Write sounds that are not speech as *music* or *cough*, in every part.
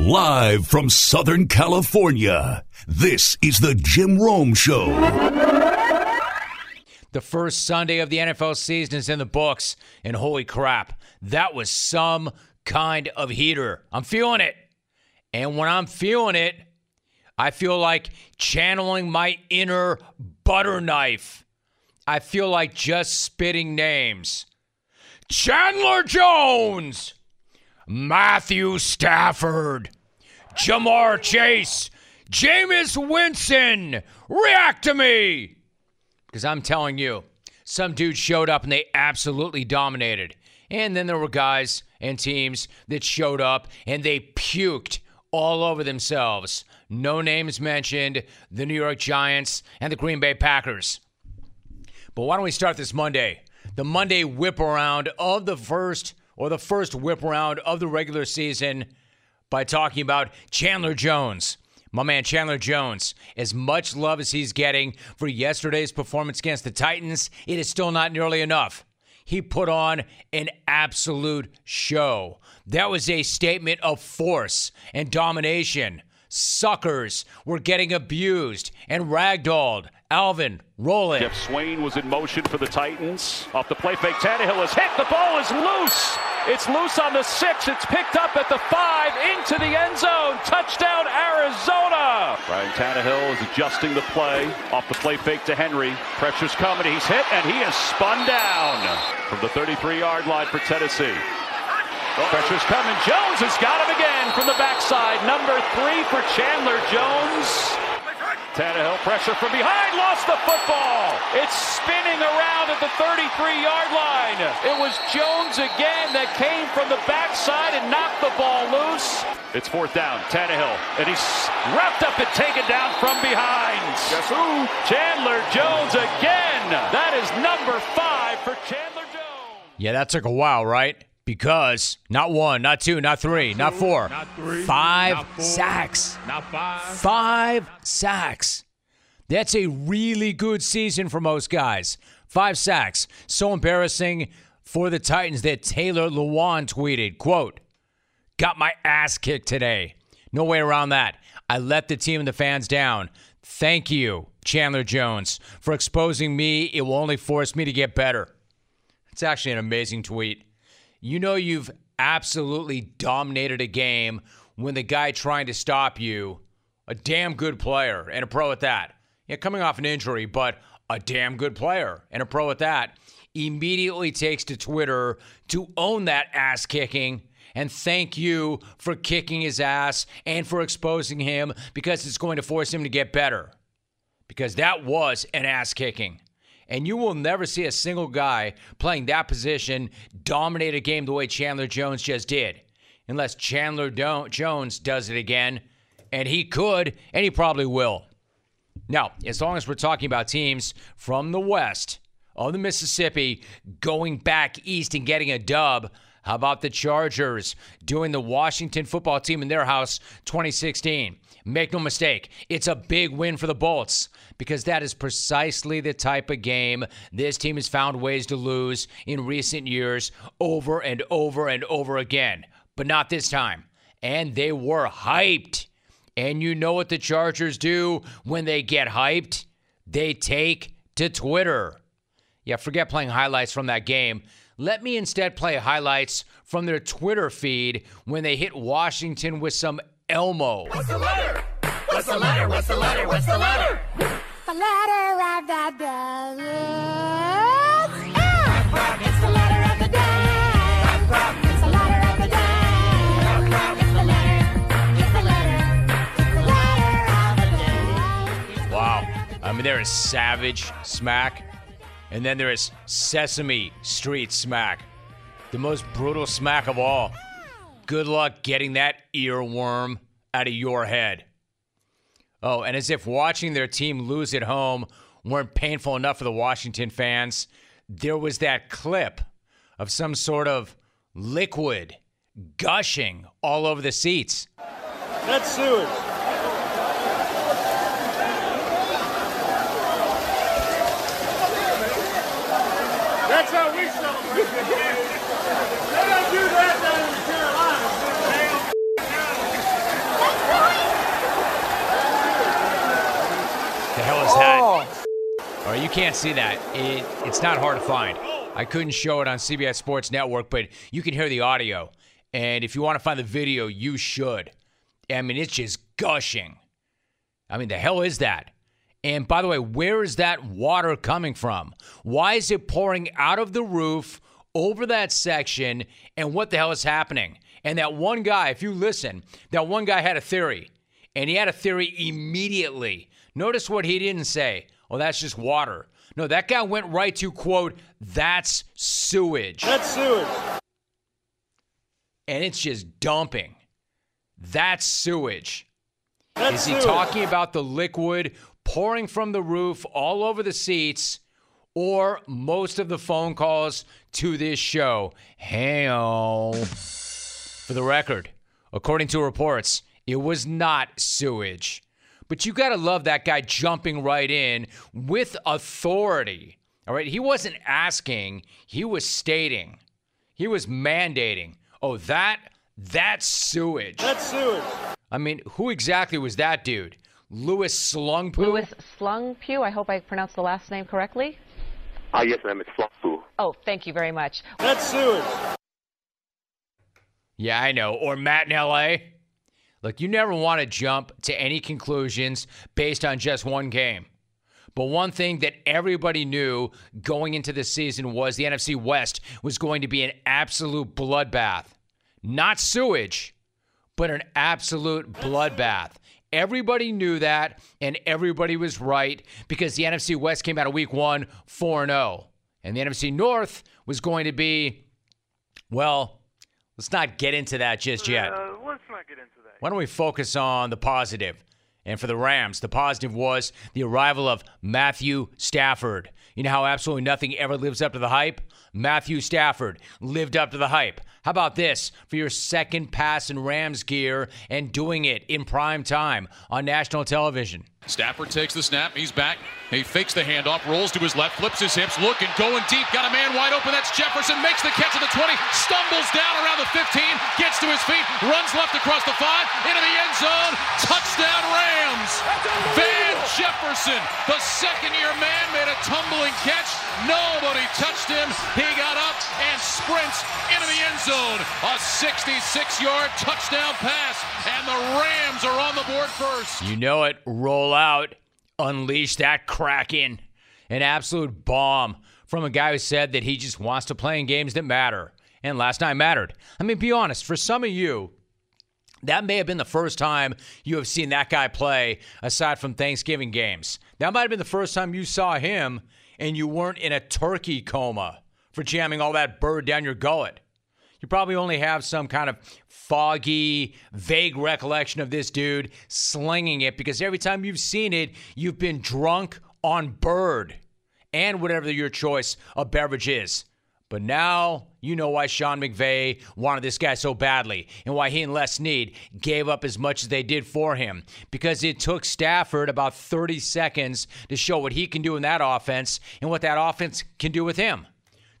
Live from Southern California, this is the Jim Rome Show. The first Sunday of the NFL season is in the books, and holy crap, that was some kind of heater. I'm feeling it. And when I'm feeling it, I feel like channeling my inner butter knife. I feel like just spitting names. Chandler Jones! Matthew Stafford, Ja'Marr Chase, Jameis Winston, react to me. Because I'm telling you, some dudes showed up and they absolutely dominated. And then there were guys and teams that showed up and they puked all over themselves. No names mentioned the New York Giants and the Green Bay Packers. But why don't we start this Monday? The Monday whip around of the first or the first whip round of the regular season by talking about Chandler Jones. My man Chandler Jones, as much love as he's getting for yesterday's performance against the Titans, it is still not nearly enough. He put on an absolute show. That was a statement of force and domination. Suckers were getting abused and ragdolled. Alvin, roll it. Geoff Swaim was in motion for the Titans. Off the play fake, Tannehill is hit. The ball is loose. It's loose on the six. It's picked up at the five into the end zone. Touchdown, Arizona. Ryan Tannehill is adjusting the play. Off the play fake to Henry. Pressure's coming. He's hit and he is spun down from the 33 yard line for Tennessee. Pressure's coming. Jones has got him again from the backside. Number three for Chandler Jones. Tannehill pressure from behind, lost the football. It's spinning around at the 33-yard line. It was Jones again that came from the backside and knocked the ball loose. It's fourth down, Tannehill, and he's wrapped up and taken down from behind. Guess who? Chandler Jones again. That is number five for Chandler Jones. Yeah, that took a while, right? Because not one, not two, not three, not, two, four, not three, five not four, sacks. Not five. Five sacks. That's a really good season for most guys. Five sacks. So embarrassing for the Titans that Taylor Lewan tweeted, quote, got my ass kicked today. No way around that. I let the team and the fans down. Thank you, Chandler Jones, for exposing me. It will only force me to get better. It's actually an amazing tweet. You know you've absolutely dominated a game when the guy trying to stop you, a damn good player and a pro at that. Yeah, coming off an injury, but a damn good player and a pro at that, immediately takes to Twitter to own that ass kicking and thank you for kicking his ass and for exposing him because it's going to force him to get better. Because that was an ass kicking. And you will never see a single guy playing that position dominate a game the way Chandler Jones just did. Unless Chandler Jones does it again. And he could, and he probably will. Now, as long as we're talking about teams from the west of the Mississippi going back east and getting a dub, how about the Chargers doing the Washington football team in their house 2016? Make no mistake, it's a big win for the Bolts because that is precisely the type of game this team has found ways to lose in recent years over and over and over again. But not this time. And they were hyped. And you know what the Chargers do when they get hyped? They take to Twitter. Yeah, forget playing highlights from that game. Let me instead play highlights from their Twitter feed when they hit Washington with some Elmo. What's the letter? What's the letter? What's the letter? What's the letter? Day. Wow. I mean, there is Savage Smack, and then there is Sesame Street Smack. The most brutal smack of all. Good luck getting that earworm out of your head. Oh, and as if watching their team lose at home weren't painful enough for the Washington fans, there was that clip of some sort of liquid gushing all over the seats. That's sewage. That's how we celebrate good games. They don't do that down in the Carolinas. Can't see that, it, it's not hard to find. I couldn't show it on CBS Sports Network, but you can hear the audio. And if you want to find the video, you should. I mean, it's just gushing. I mean, the hell is that? And by the way, where is that water coming from? Why is it pouring out of the roof over that section? And what the hell is happening? And that one guy, if you listen, that one guy had a theory. And he had a theory immediately. Notice what he didn't say. Oh, that's just water. No, that guy went right to quote, that's sewage. That's sewage. And it's just dumping. That's sewage. That's Is he sewage. talking about the liquid pouring from the roof all over the seats or most of the phone calls to this show? Hell. for the record, according to reports, it was not sewage. But you got to love that guy jumping right in with authority. All right. He wasn't asking, he was stating, he was mandating. Oh, that, that's sewage. That's sewage. I mean, who exactly was that dude? Louis Slungpoo? Louis Slungpugh. I hope I pronounced the last name correctly. Ah, yes, ma'am. It's Flopoo. Oh, thank you very much. That's sewage. Yeah, I know. Or Matt in LA. Look, you never want to jump to any conclusions based on just one game. But one thing that everybody knew going into this season was the NFC West was going to be an absolute bloodbath. Not sewage, but an absolute bloodbath. Everybody knew that, and everybody was right because the NFC West came out of week one 4 0. And the NFC North was going to be, well, let's not get into that just yet. Uh, let's not get into that. Why don't we focus on the positive? And for the Rams, the positive was the arrival of Matthew Stafford. You know how absolutely nothing ever lives up to the hype? Matthew Stafford lived up to the hype. How about this for your second pass in Rams gear and doing it in prime time on national television? Stafford takes the snap. He's back. He fakes the handoff, rolls to his left, flips his hips, looking, going deep. Got a man wide open. That's Jefferson. Makes the catch at the 20. Stumbles down around the 15. Gets to his feet. Runs left across the 5. Into the end zone. Touchdown Rams. Van Jefferson, the second year man, made a tumbling catch. Nobody touched him. He got up and sprints into the end zone. A 66 yard touchdown pass. And the Rams are on the board first. You know it. Roll out. Unleash that Kraken. An absolute bomb from a guy who said that he just wants to play in games that matter. And last night mattered. I mean, be honest, for some of you, that may have been the first time you have seen that guy play aside from Thanksgiving games. That might have been the first time you saw him and you weren't in a turkey coma for jamming all that bird down your gullet. You probably only have some kind of foggy, vague recollection of this dude slinging it because every time you've seen it, you've been drunk on bird and whatever your choice of beverage is. But now you know why Sean McVay wanted this guy so badly and why he and Les Snead gave up as much as they did for him. Because it took Stafford about 30 seconds to show what he can do in that offense and what that offense can do with him.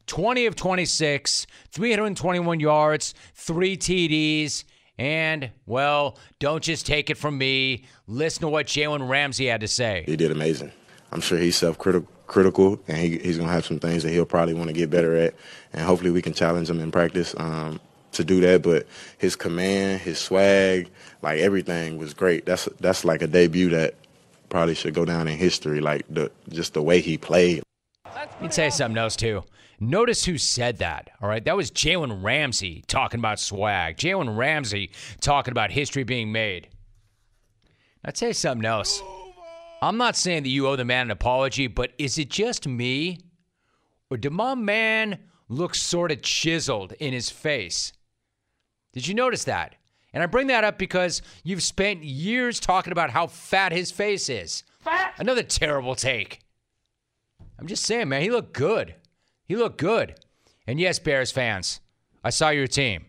20 of 26, 321 yards, three TDs, and, well, don't just take it from me. Listen to what Jalen Ramsey had to say. He did amazing. I'm sure he's self-critical, and he, he's going to have some things that he'll probably want to get better at, and hopefully we can challenge him in practice um, to do that. But his command, his swag, like everything was great. That's that's like a debut that probably should go down in history. Like the just the way he played. Let me you something else, too. Notice who said that, all right? That was Jalen Ramsey talking about swag. Jalen Ramsey talking about history being made. I'll you something else. I'm not saying that you owe the man an apology, but is it just me? Or did my man look sort of chiseled in his face? Did you notice that? And I bring that up because you've spent years talking about how fat his face is. Fat? Another terrible take. I'm just saying, man, he looked good. He looked good. And yes, Bears fans, I saw your team.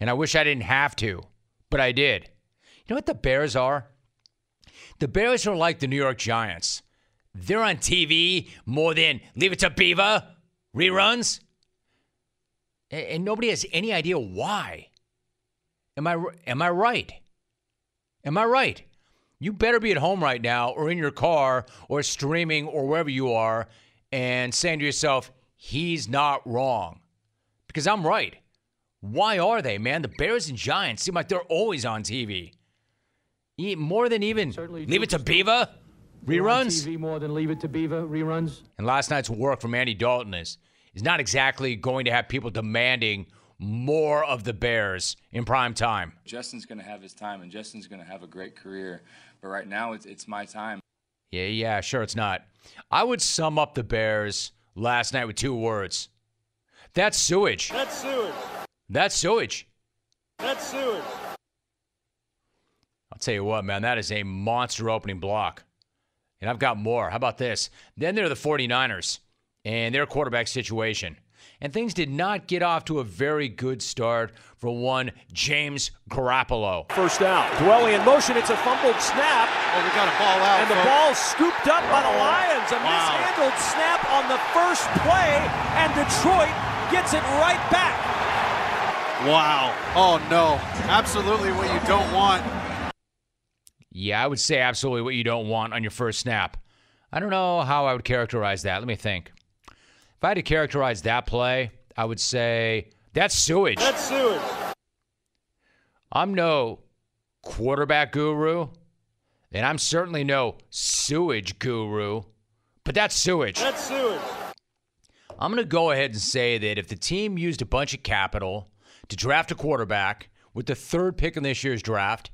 And I wish I didn't have to, but I did. You know what the Bears are? The Bears are like the New York Giants. They're on TV more than Leave It to Beaver reruns. And nobody has any idea why. Am I am I right? Am I right? you better be at home right now or in your car or streaming or wherever you are and saying to yourself, he's not wrong. Because I'm right. Why are they, man? The Bears and Giants seem like they're always on TV. More than even Leave It to Beaver reruns. TV more than Leave It to Beaver reruns. And last night's work from Andy Dalton is, is not exactly going to have people demanding more of the Bears in prime time. Justin's going to have his time, and Justin's going to have a great career. But right now, it's, it's my time. Yeah, yeah, sure it's not. I would sum up the Bears last night with two words. That's sewage. That's sewage. That's sewage. That's sewage. I'll tell you what, man, that is a monster opening block. And I've got more. How about this? Then there are the 49ers and their quarterback situation. And things did not get off to a very good start for one James Garoppolo. First down. Dwelley in motion. It's a fumbled snap. Oh, we got a ball out. And the folks. ball scooped up by the Lions. A Wow. mishandled snap on the first play, and Detroit gets it right back. Wow. Oh, no. Absolutely what you don't want. Yeah, I would say absolutely what you don't want on your first snap. I don't know how I would characterize that. Let me think. If I had to characterize that play, I would say that's sewage. That's sewage. I'm no quarterback guru, and I'm certainly no sewage guru, but that's sewage. That's sewage. I'm going to go ahead and say that if the team used a bunch of capital to draft a quarterback with the third pick in this year's draft,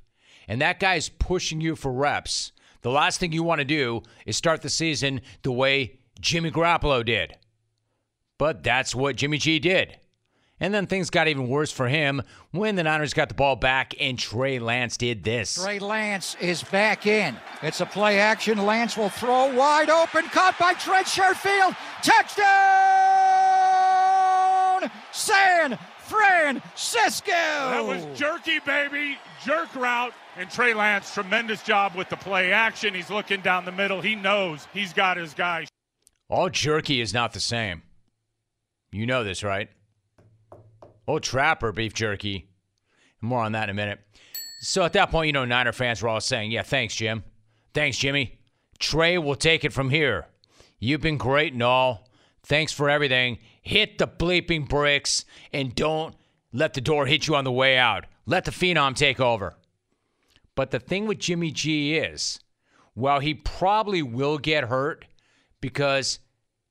and that guy's pushing you for reps, the last thing you want to do is start the season the way Jimmy Garoppolo did. But that's what Jimmy G did. And then things got even worse for him when the Niners got the ball back and Trey Lance did this. Trey Lance is back in. It's a play action. Lance will throw wide open. Caught by Trent Sherfield. Touchdown! San Francisco! That was jerky, baby. Jerk route. And Trey Lance, tremendous job with the play action. He's looking down the middle. He knows he's got his guy. All jerky is not the same. You know this, right? Old Trapper beef jerky. More on that in a minute. So at that point, you know, Niner fans were all saying, yeah, thanks, Jim. Thanks, Jimmy. Trey will take it from here. You've been great and all. Thanks for everything. Hit the bleeping bricks and don't let the door hit you on the way out. Let the phenom take over. But the thing with Jimmy G is, while he probably will get hurt because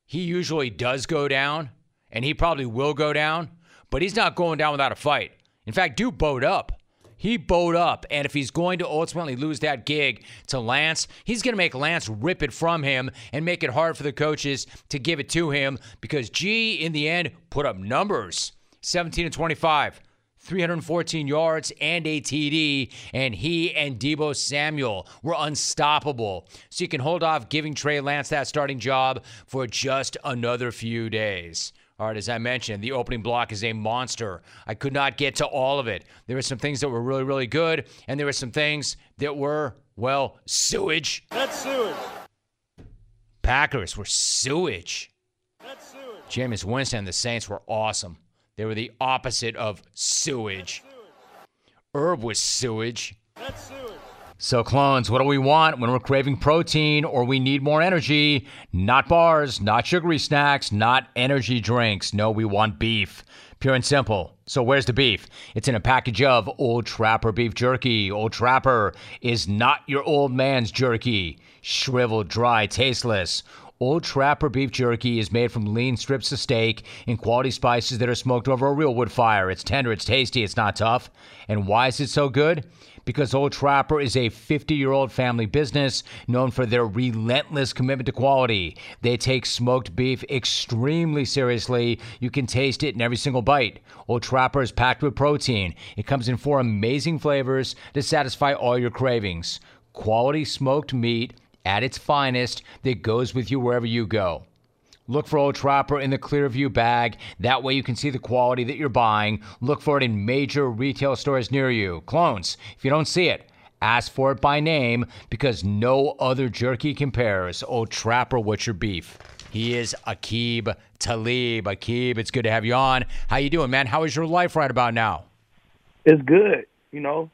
he usually does go down and he probably will go down, but he's not going down without a fight. In fact, Duke bowed up. He bowed up, and if he's going to ultimately lose that gig to Lance, he's going to make Lance rip it from him and make it hard for the coaches to give it to him because G, in the end, put up numbers 17 and 25. 314 yards and a TD, and he and Deebo Samuel were unstoppable. So you can hold off giving Trey Lance that starting job for just another few days. All right, as I mentioned, the opening block is a monster. I could not get to all of it. There were some things that were really, really good, and there were some things that were, well, sewage. That's sewage. Packers were sewage. That's sewage. Jameis Winston and the Saints were awesome. They were the opposite of sewage. Herb was sewage. Sewage. So, clones, what do we want when we're craving protein or we need more energy? Not bars, not sugary snacks, not energy drinks. No, we want beef. Pure and simple. So, where's the beef? It's in a package of Old Trapper beef jerky. Old Trapper is not your old man's jerky. Shriveled, dry, tasteless. Old Trapper beef jerky is made from lean strips of steak and quality spices that are smoked over a real wood fire. It's tender, it's tasty, it's not tough. And why is it so good? Because Old Trapper is a 50 year old family business known for their relentless commitment to quality. They take smoked beef extremely seriously. You can taste it in every single bite. Old Trapper is packed with protein. It comes in four amazing flavors to satisfy all your cravings. Quality smoked meat at its finest that goes with you wherever you go. Look for Old Trapper in the Clearview bag. That way you can see the quality that you're buying. Look for it in major retail stores near you. Clones, if you don't see it, ask for it by name because no other jerky compares. Old Trapper, what's your beef? He is Aqib Talib. Akib, it's good to have you on. How you doing, man? How is your life right about now? It's good. You know,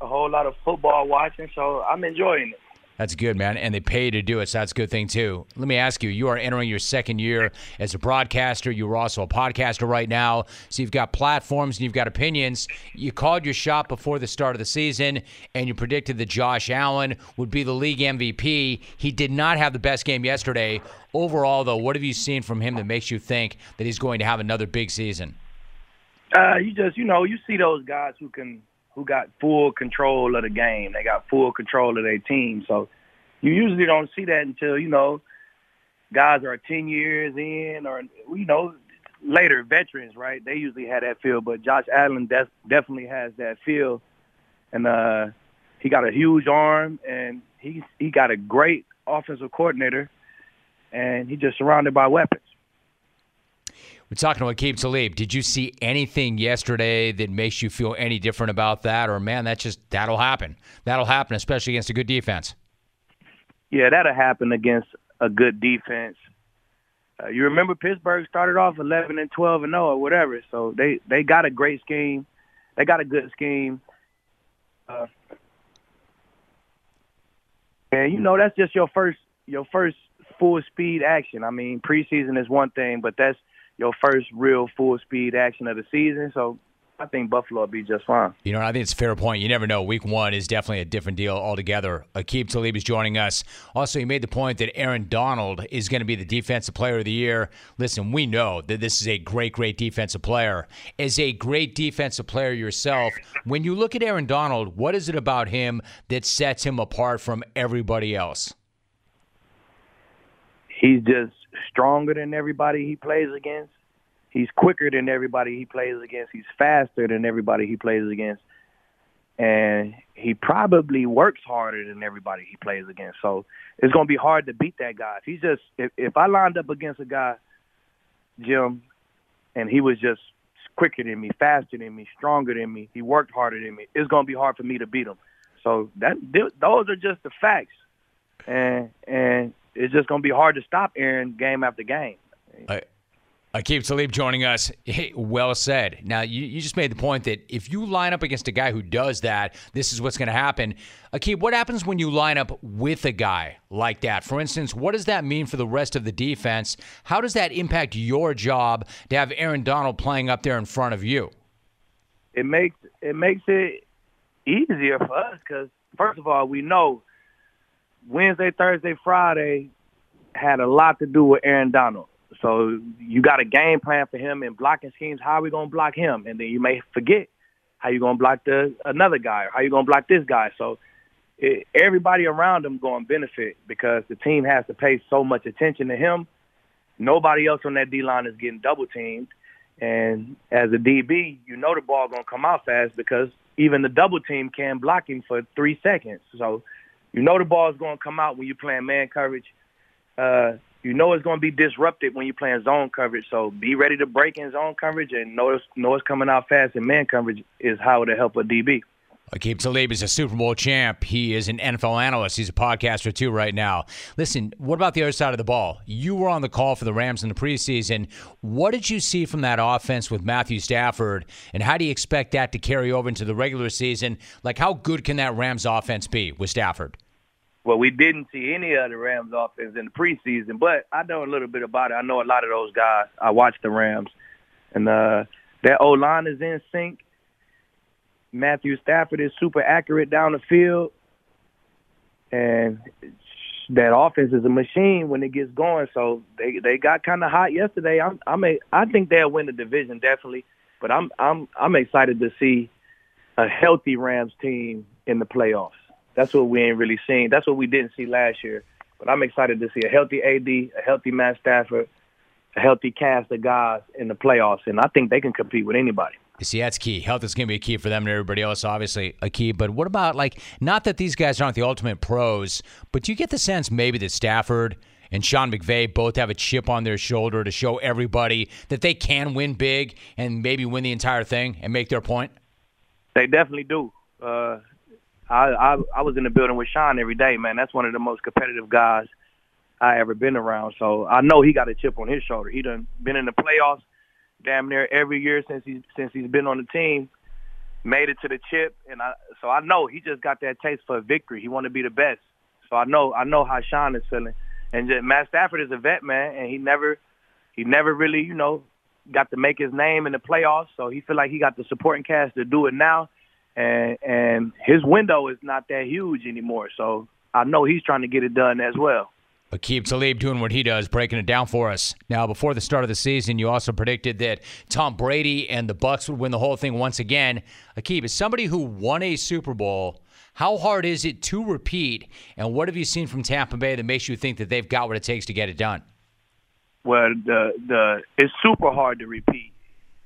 a whole lot of football watching, so I'm enjoying it. That's good, man. And they pay to do it, so that's a good thing, too. Let me ask you you are entering your second year as a broadcaster. You're also a podcaster right now. So you've got platforms and you've got opinions. You called your shot before the start of the season, and you predicted that Josh Allen would be the league MVP. He did not have the best game yesterday. Overall, though, what have you seen from him that makes you think that he's going to have another big season? Uh, you just, you know, you see those guys who can who got full control of the game. They got full control of their team. So you usually don't see that until, you know, guys are 10 years in or, you know, later veterans, right? They usually have that feel. But Josh Allen def- definitely has that feel. And uh, he got a huge arm and he, he got a great offensive coordinator and he's just surrounded by weapons. We're talking to Aqib Talib. Did you see anything yesterday that makes you feel any different about that? Or, man, that just, that'll happen. That'll happen, especially against a good defense. Yeah, that'll happen against a good defense. Uh, you remember Pittsburgh started off 11 and 12 and 0 or whatever. So they, they got a great scheme. They got a good scheme. Uh, and, you know, that's just your first, your first full speed action. I mean, preseason is one thing, but that's your first real full speed action of the season. So I think Buffalo will be just fine. You know, I think it's a fair point. You never know. Week one is definitely a different deal altogether. Aqib Talib is joining us. Also, he made the point that Aaron Donald is going to be the defensive player of the year. Listen, we know that this is a great, great defensive player. As a great defensive player yourself, when you look at Aaron Donald, what is it about him that sets him apart from everybody else? He's just stronger than everybody he plays against. He's quicker than everybody he plays against. He's faster than everybody he plays against. And he probably works harder than everybody he plays against. So it's going to be hard to beat that guy. If he's just if, if I lined up against a guy, Jim, and he was just quicker than me, faster than me, stronger than me, he worked harder than me, it's going to be hard for me to beat him. So that those are just the facts. And and it's just going to be hard to stop Aaron game after game. I, Aqib Talib joining us. Hey, well said. Now, you, you just made the point that if you line up against a guy who does that, this is what's going to happen. Aqib, what happens when you line up with a guy like that? For instance, what does that mean for the rest of the defense? How does that impact your job to have Aaron Donald playing up there in front of you? It makes it makes it easier for us because first of all, we know Wednesday, Thursday, Friday had a lot to do with Aaron Donald. So you got a game plan for him and blocking schemes. How are we gonna block him? And then you may forget how you gonna block the another guy or how you gonna block this guy. So it, everybody around him going to benefit because the team has to pay so much attention to him. Nobody else on that D line is getting double teamed. And as a DB, you know the ball gonna come out fast because even the double team can block him for three seconds. So you know the ball is gonna come out when you're playing man coverage. Uh, you know it's going to be disrupted when you're playing zone coverage. So be ready to break in zone coverage and know it's, know it's coming out fast. And man coverage is how to help a DB. Aqib Talib is a Super Bowl champ. He is an NFL analyst. He's a podcaster too right now. Listen, what about the other side of the ball? You were on the call for the Rams in the preseason. What did you see from that offense with Matthew Stafford, and how do you expect that to carry over into the regular season? Like, how good can that Rams offense be with Stafford? Well, we didn't see any of the Rams offense in the preseason, but I know a little bit about it. I know a lot of those guys. I watched the Rams, and uh, that O line is in sync. Matthew Stafford is super accurate down the field, and that offense is a machine when it gets going. So they they got kind of hot yesterday. I'm I'm a, I think they'll win the division definitely, but I'm I'm I'm excited to see a healthy Rams team in the playoffs that's what we ain't really seen. That's what we didn't see last year. But I'm excited to see a healthy AD, a healthy Matt Stafford, a healthy cast of guys in the playoffs, and I think they can compete with anybody. You See, that's key. Health is going to be a key for them and everybody else, obviously, a key. But what about, like, not that these guys aren't the ultimate pros, but do you get the sense maybe that Stafford and Sean McVay both have a chip on their shoulder to show everybody that they can win big and maybe win the entire thing and make their point? They definitely do. Uh, I, I I was in the building with Sean every day, man. That's one of the most competitive guys I ever been around. So I know he got a chip on his shoulder. He done been in the playoffs damn near every year since he since he's been on the team. made it to the chip, and I so I know he just got that taste for a victory. He want to be the best. So I know I know how Sean is feeling, and just, Matt Stafford is a vet man, and he never he never really you know got to make his name in the playoffs. So he feel like he got the supporting cast to do it now, and and his window is not that huge anymore. So I know he's trying to get it done as well. Aqib Talib doing what he does, breaking it down for us. Now, before the start of the season, you also predicted that Tom Brady and the Bucs would win the whole thing once again. Aqib, as somebody who won a Super Bowl, how hard is it to repeat? And what have you seen from Tampa Bay that makes you think that they've got what it takes to get it done? Well, the the it's super hard to repeat,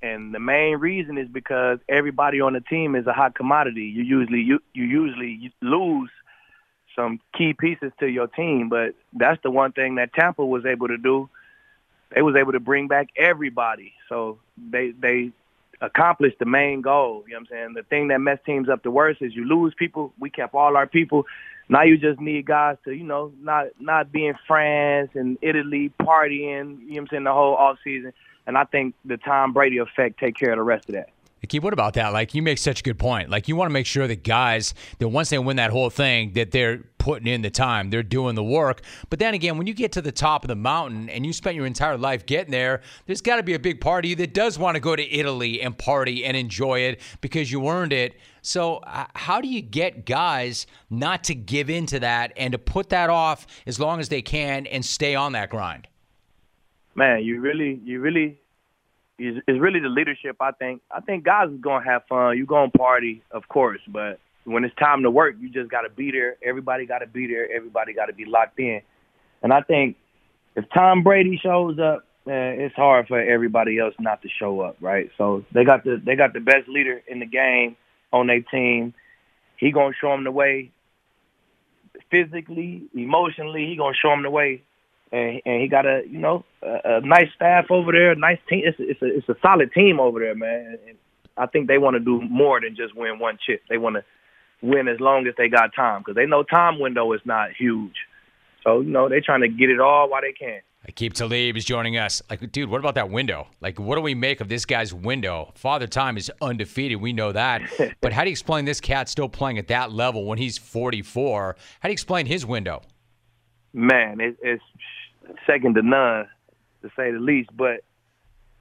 and the main reason is because everybody on the team is a hot commodity. You usually you you usually lose some key pieces to your team, but that's the one thing that Tampa was able to do. They was able to bring back everybody, so they they accomplished the main goal. You know what I'm saying? The thing that messed teams up the worst is you lose people. We kept all our people. Now you just need guys to, you know, not not be in France and Italy partying, you know what I'm saying, the whole off season. And I think the Tom Brady effect take care of the rest of that. Keep what about that? Like you make such a good point. Like you want to make sure that guys that once they win that whole thing, that they're putting in the time, they're doing the work. But then again, when you get to the top of the mountain and you spent your entire life getting there, there's got to be a big part of you that does want to go to Italy and party and enjoy it because you earned it. So uh, how do you get guys not to give in to that and to put that off as long as they can and stay on that grind? Man, you really, you really is really the leadership. I think. I think guys is gonna have fun. You gonna party, of course, but when it's time to work, you just got to be there. Everybody got to be there. Everybody got to be locked in. And I think if Tom Brady shows up, man, it's hard for everybody else not to show up, right? So they got the they got the best leader in the game on their team. He gonna show them the way. Physically, emotionally, he gonna show them the way and, and he got a you know a, a nice staff over there, a nice team. It's, it's a it's a solid team over there, man. And I think they want to do more than just win one chip. They want to win as long as they got time because they know time window is not huge. So you know they're trying to get it all while they can. Aqib Talib is joining us. Like, dude, what about that window? Like, what do we make of this guy's window? Father Time is undefeated. We know that. *laughs* but how do you explain this cat still playing at that level when he's 44? How do you explain his window? Man, it, it's second to none, to say the least. But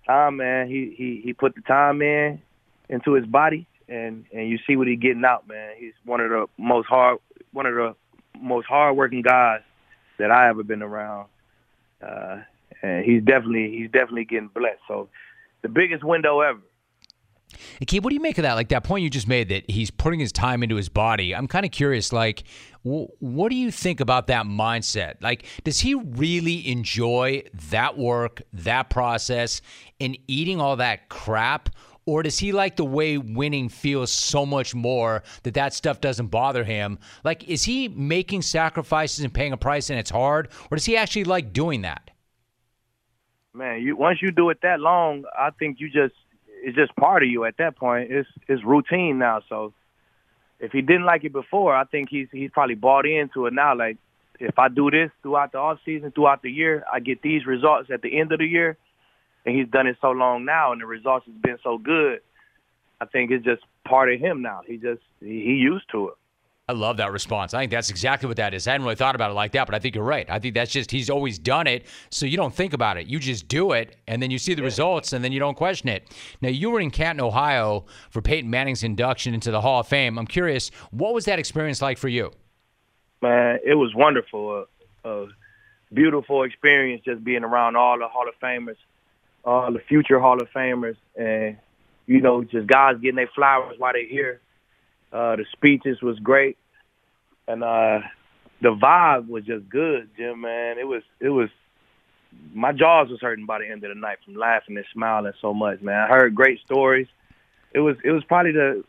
Tom, man, he he he put the time in into his body, and and you see what he's getting out, man. He's one of the most hard, one of the most hardworking guys that I ever been around. Uh, and he's definitely he's definitely getting blessed. So the biggest window ever. Keith, what do you make of that? Like that point you just made that he's putting his time into his body. I'm kind of curious. Like, w- what do you think about that mindset? Like, does he really enjoy that work, that process, and eating all that crap? Or does he like the way winning feels so much more that that stuff doesn't bother him? Like, is he making sacrifices and paying a price and it's hard? Or does he actually like doing that? Man, you once you do it that long, I think you just it's just part of you at that point. It's it's routine now. So if he didn't like it before, I think he's he's probably bought into it now. Like if I do this throughout the off season, throughout the year, I get these results at the end of the year. And he's done it so long now, and the results has been so good. I think it's just part of him now. He just he, he used to it. I love that response. I think that's exactly what that is. I hadn't really thought about it like that, but I think you're right. I think that's just he's always done it, so you don't think about it. You just do it, and then you see the results, and then you don't question it. Now, you were in Canton, Ohio for Peyton Manning's induction into the Hall of Fame. I'm curious, what was that experience like for you? Man, it was wonderful. A, a beautiful experience just being around all the Hall of Famers, all the future Hall of Famers, and you know, just guys getting their flowers while they're here. Uh, the speeches was great and uh the vibe was just good, Jim. Man, it was it was my jaws was hurting by the end of the night from laughing and smiling so much. Man, I heard great stories. It was it was probably the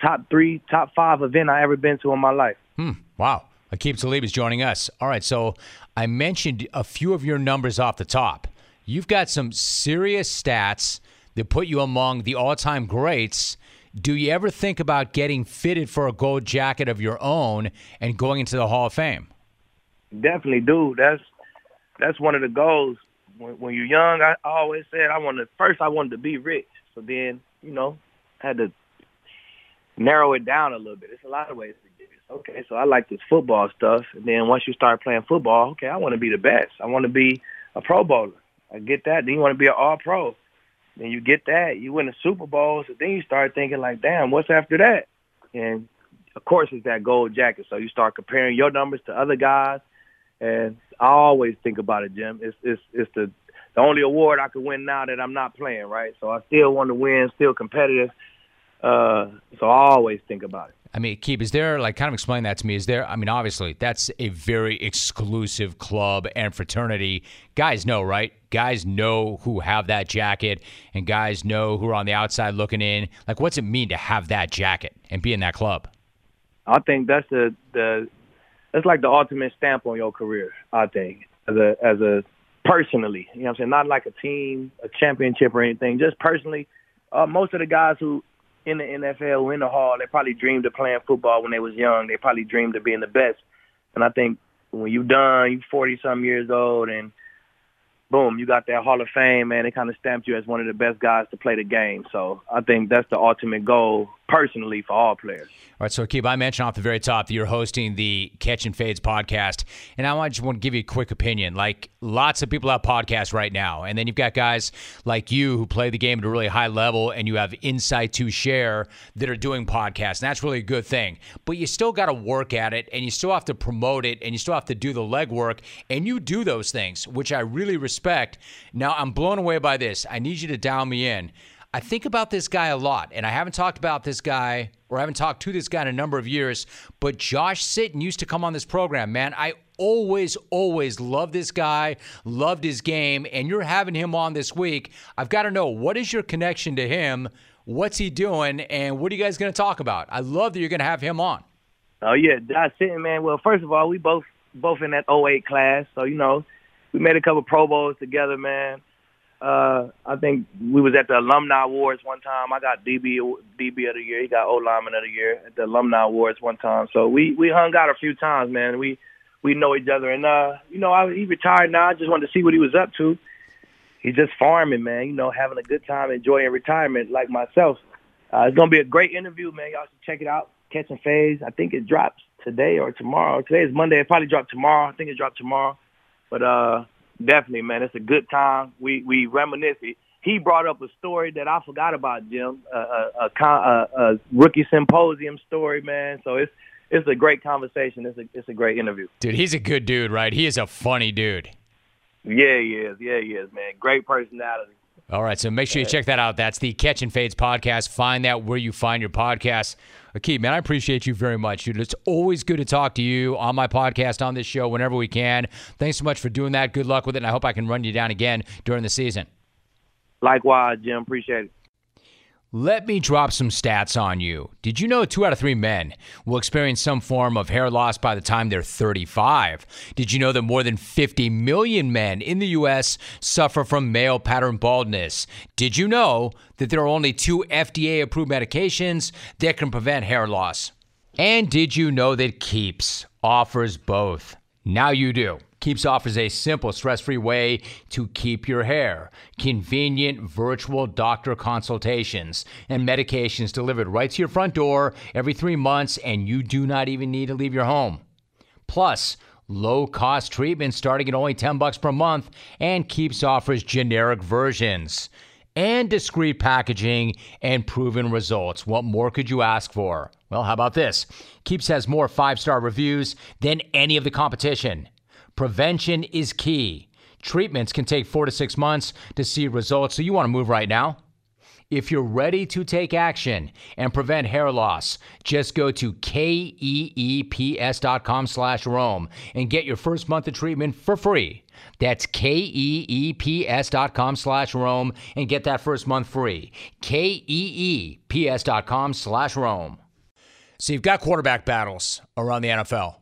top three, top five event I ever been to in my life. Hmm. Wow. Aqib Talib is joining us. All right, so I mentioned a few of your numbers off the top. You've got some serious stats that put you among the all-time greats do you ever think about getting fitted for a gold jacket of your own and going into the Hall of Fame? Definitely do. That's that's one of the goals. When, when you're young, I, always said I wanted first I wanted to be rich. So then, you know, I had to narrow it down a little bit. It's a lot of ways to get it. Okay, so I like this football stuff, and then once you start playing football, okay, I want to be the best. I want to be a Pro Bowler. I get that. Then you want to be an All Pro. Then you get that. You win the Super Bowl. So then you start thinking like, damn, what's after that? And of course, it's that gold jacket. So you start comparing your numbers to other guys. And I always think about it, Jim. It's it's it's the the only award I could win now that I'm not playing, right? So I still want to win, still competitive. Uh, so I always think about it. I mean, Keep, is there like kind of explain that to me? Is there? I mean, obviously that's a very exclusive club and fraternity. Guys know, right? Guys know who have that jacket, and guys know who are on the outside looking in. Like, what's it mean to have that jacket and be in that club? I think that's the the that's like the ultimate stamp on your career. I think as a as a personally, you know what I'm saying, not like a team, a championship or anything. Just personally, uh, most of the guys who in the NFL, in the hall, they probably dreamed of playing football when they was young. They probably dreamed of being the best. And I think when you done, you 40 some years old and boom, you got that Hall of Fame, man. It kind of stamped you as one of the best guys to play the game. So I think that's the ultimate goal personally for all players. All right, so Keep, I mentioned off the very top that you're hosting the Catching Fades podcast, and I just want to give you a quick opinion. Like lots of people have podcasts right now, and then you've got guys like you who play the game at a really high level, and you have insight to share that are doing podcasts, and that's really a good thing. But you still got to work at it, and you still have to promote it, and you still have to do the legwork, and you do those things, which I really respect. Now I'm blown away by this. I need you to dial me in. I think about this guy a lot, and I haven't talked about this guy or I haven't talked to this guy in a number of years, but Josh Sitton used to come on this program, man. I always, always loved this guy, loved his game, and you're having him on this week. I've got to know what is your connection to him? What's he doing? And what are you guys going to talk about? I love that you're going to have him on. Oh yeah, Josh Sitton, man. Well, first of all, we both both in that 08 class, so you know, we made a couple Pro Bowls together, man. Uh, I think we was at the alumni awards one time. I got DB DB of the year. He got O lineman of the year at the alumni awards one time. So we we hung out a few times, man. We we know each other, and uh, you know, I, he retired now. I just wanted to see what he was up to. He's just farming, man. You know, having a good time, enjoying retirement, like myself. Uh, it's gonna be a great interview, man. Y'all should check it out. Catching Fades. I think it drops today or tomorrow. Today is Monday. It probably dropped tomorrow. I think it dropped tomorrow. But uh definitely, man, it's a good time. We we reminisce. He brought up a story that I forgot about, Jim. A, a, a, a, rookie symposium story, man. So it's it's a great conversation. It's a it's a great interview. Dude, he's a good dude, right? He is a funny dude. Yeah, he is. Yeah, he is, man. Great personality. All right, so make sure you check that out. That's the Catching Fades podcast. Find that where you find your podcasts. Akeem, man, I appreciate you very much, dude. It's always good to talk to you on my podcast, on this show, whenever we can. Thanks so much for doing that. Good luck with it, and I hope I can run you down again during the season. Likewise, Jim. Appreciate it. Let me drop some stats on you. Did you know two out of three men will experience some form of hair loss by the time they're 35? Did you know that more than 50 million men in the U.S. suffer from male pattern baldness? Did you know that there are only two FDA approved medications that can prevent hair loss? And did you know that Keeps offers both? Now you do. Keeps offers a simple, stress free way to keep your hair, convenient virtual doctor consultations, and medications delivered right to your front door every three months, and you do not even need to leave your home. Plus, low cost treatment starting at only 10 bucks per month, and Keeps offers generic versions and discreet packaging and proven results. What more could you ask for? Well, how about this? Keeps has more five star reviews than any of the competition. Prevention is key. Treatments can take four to six months to see results, so you want to move right now. If you're ready to take action and prevent hair loss, just go to keeps.com slash Rome and get your first month of treatment for free. That's keeps.com slash Rome and get that first month free. keeps.com slash Rome. So you've got quarterback battles around the NFL.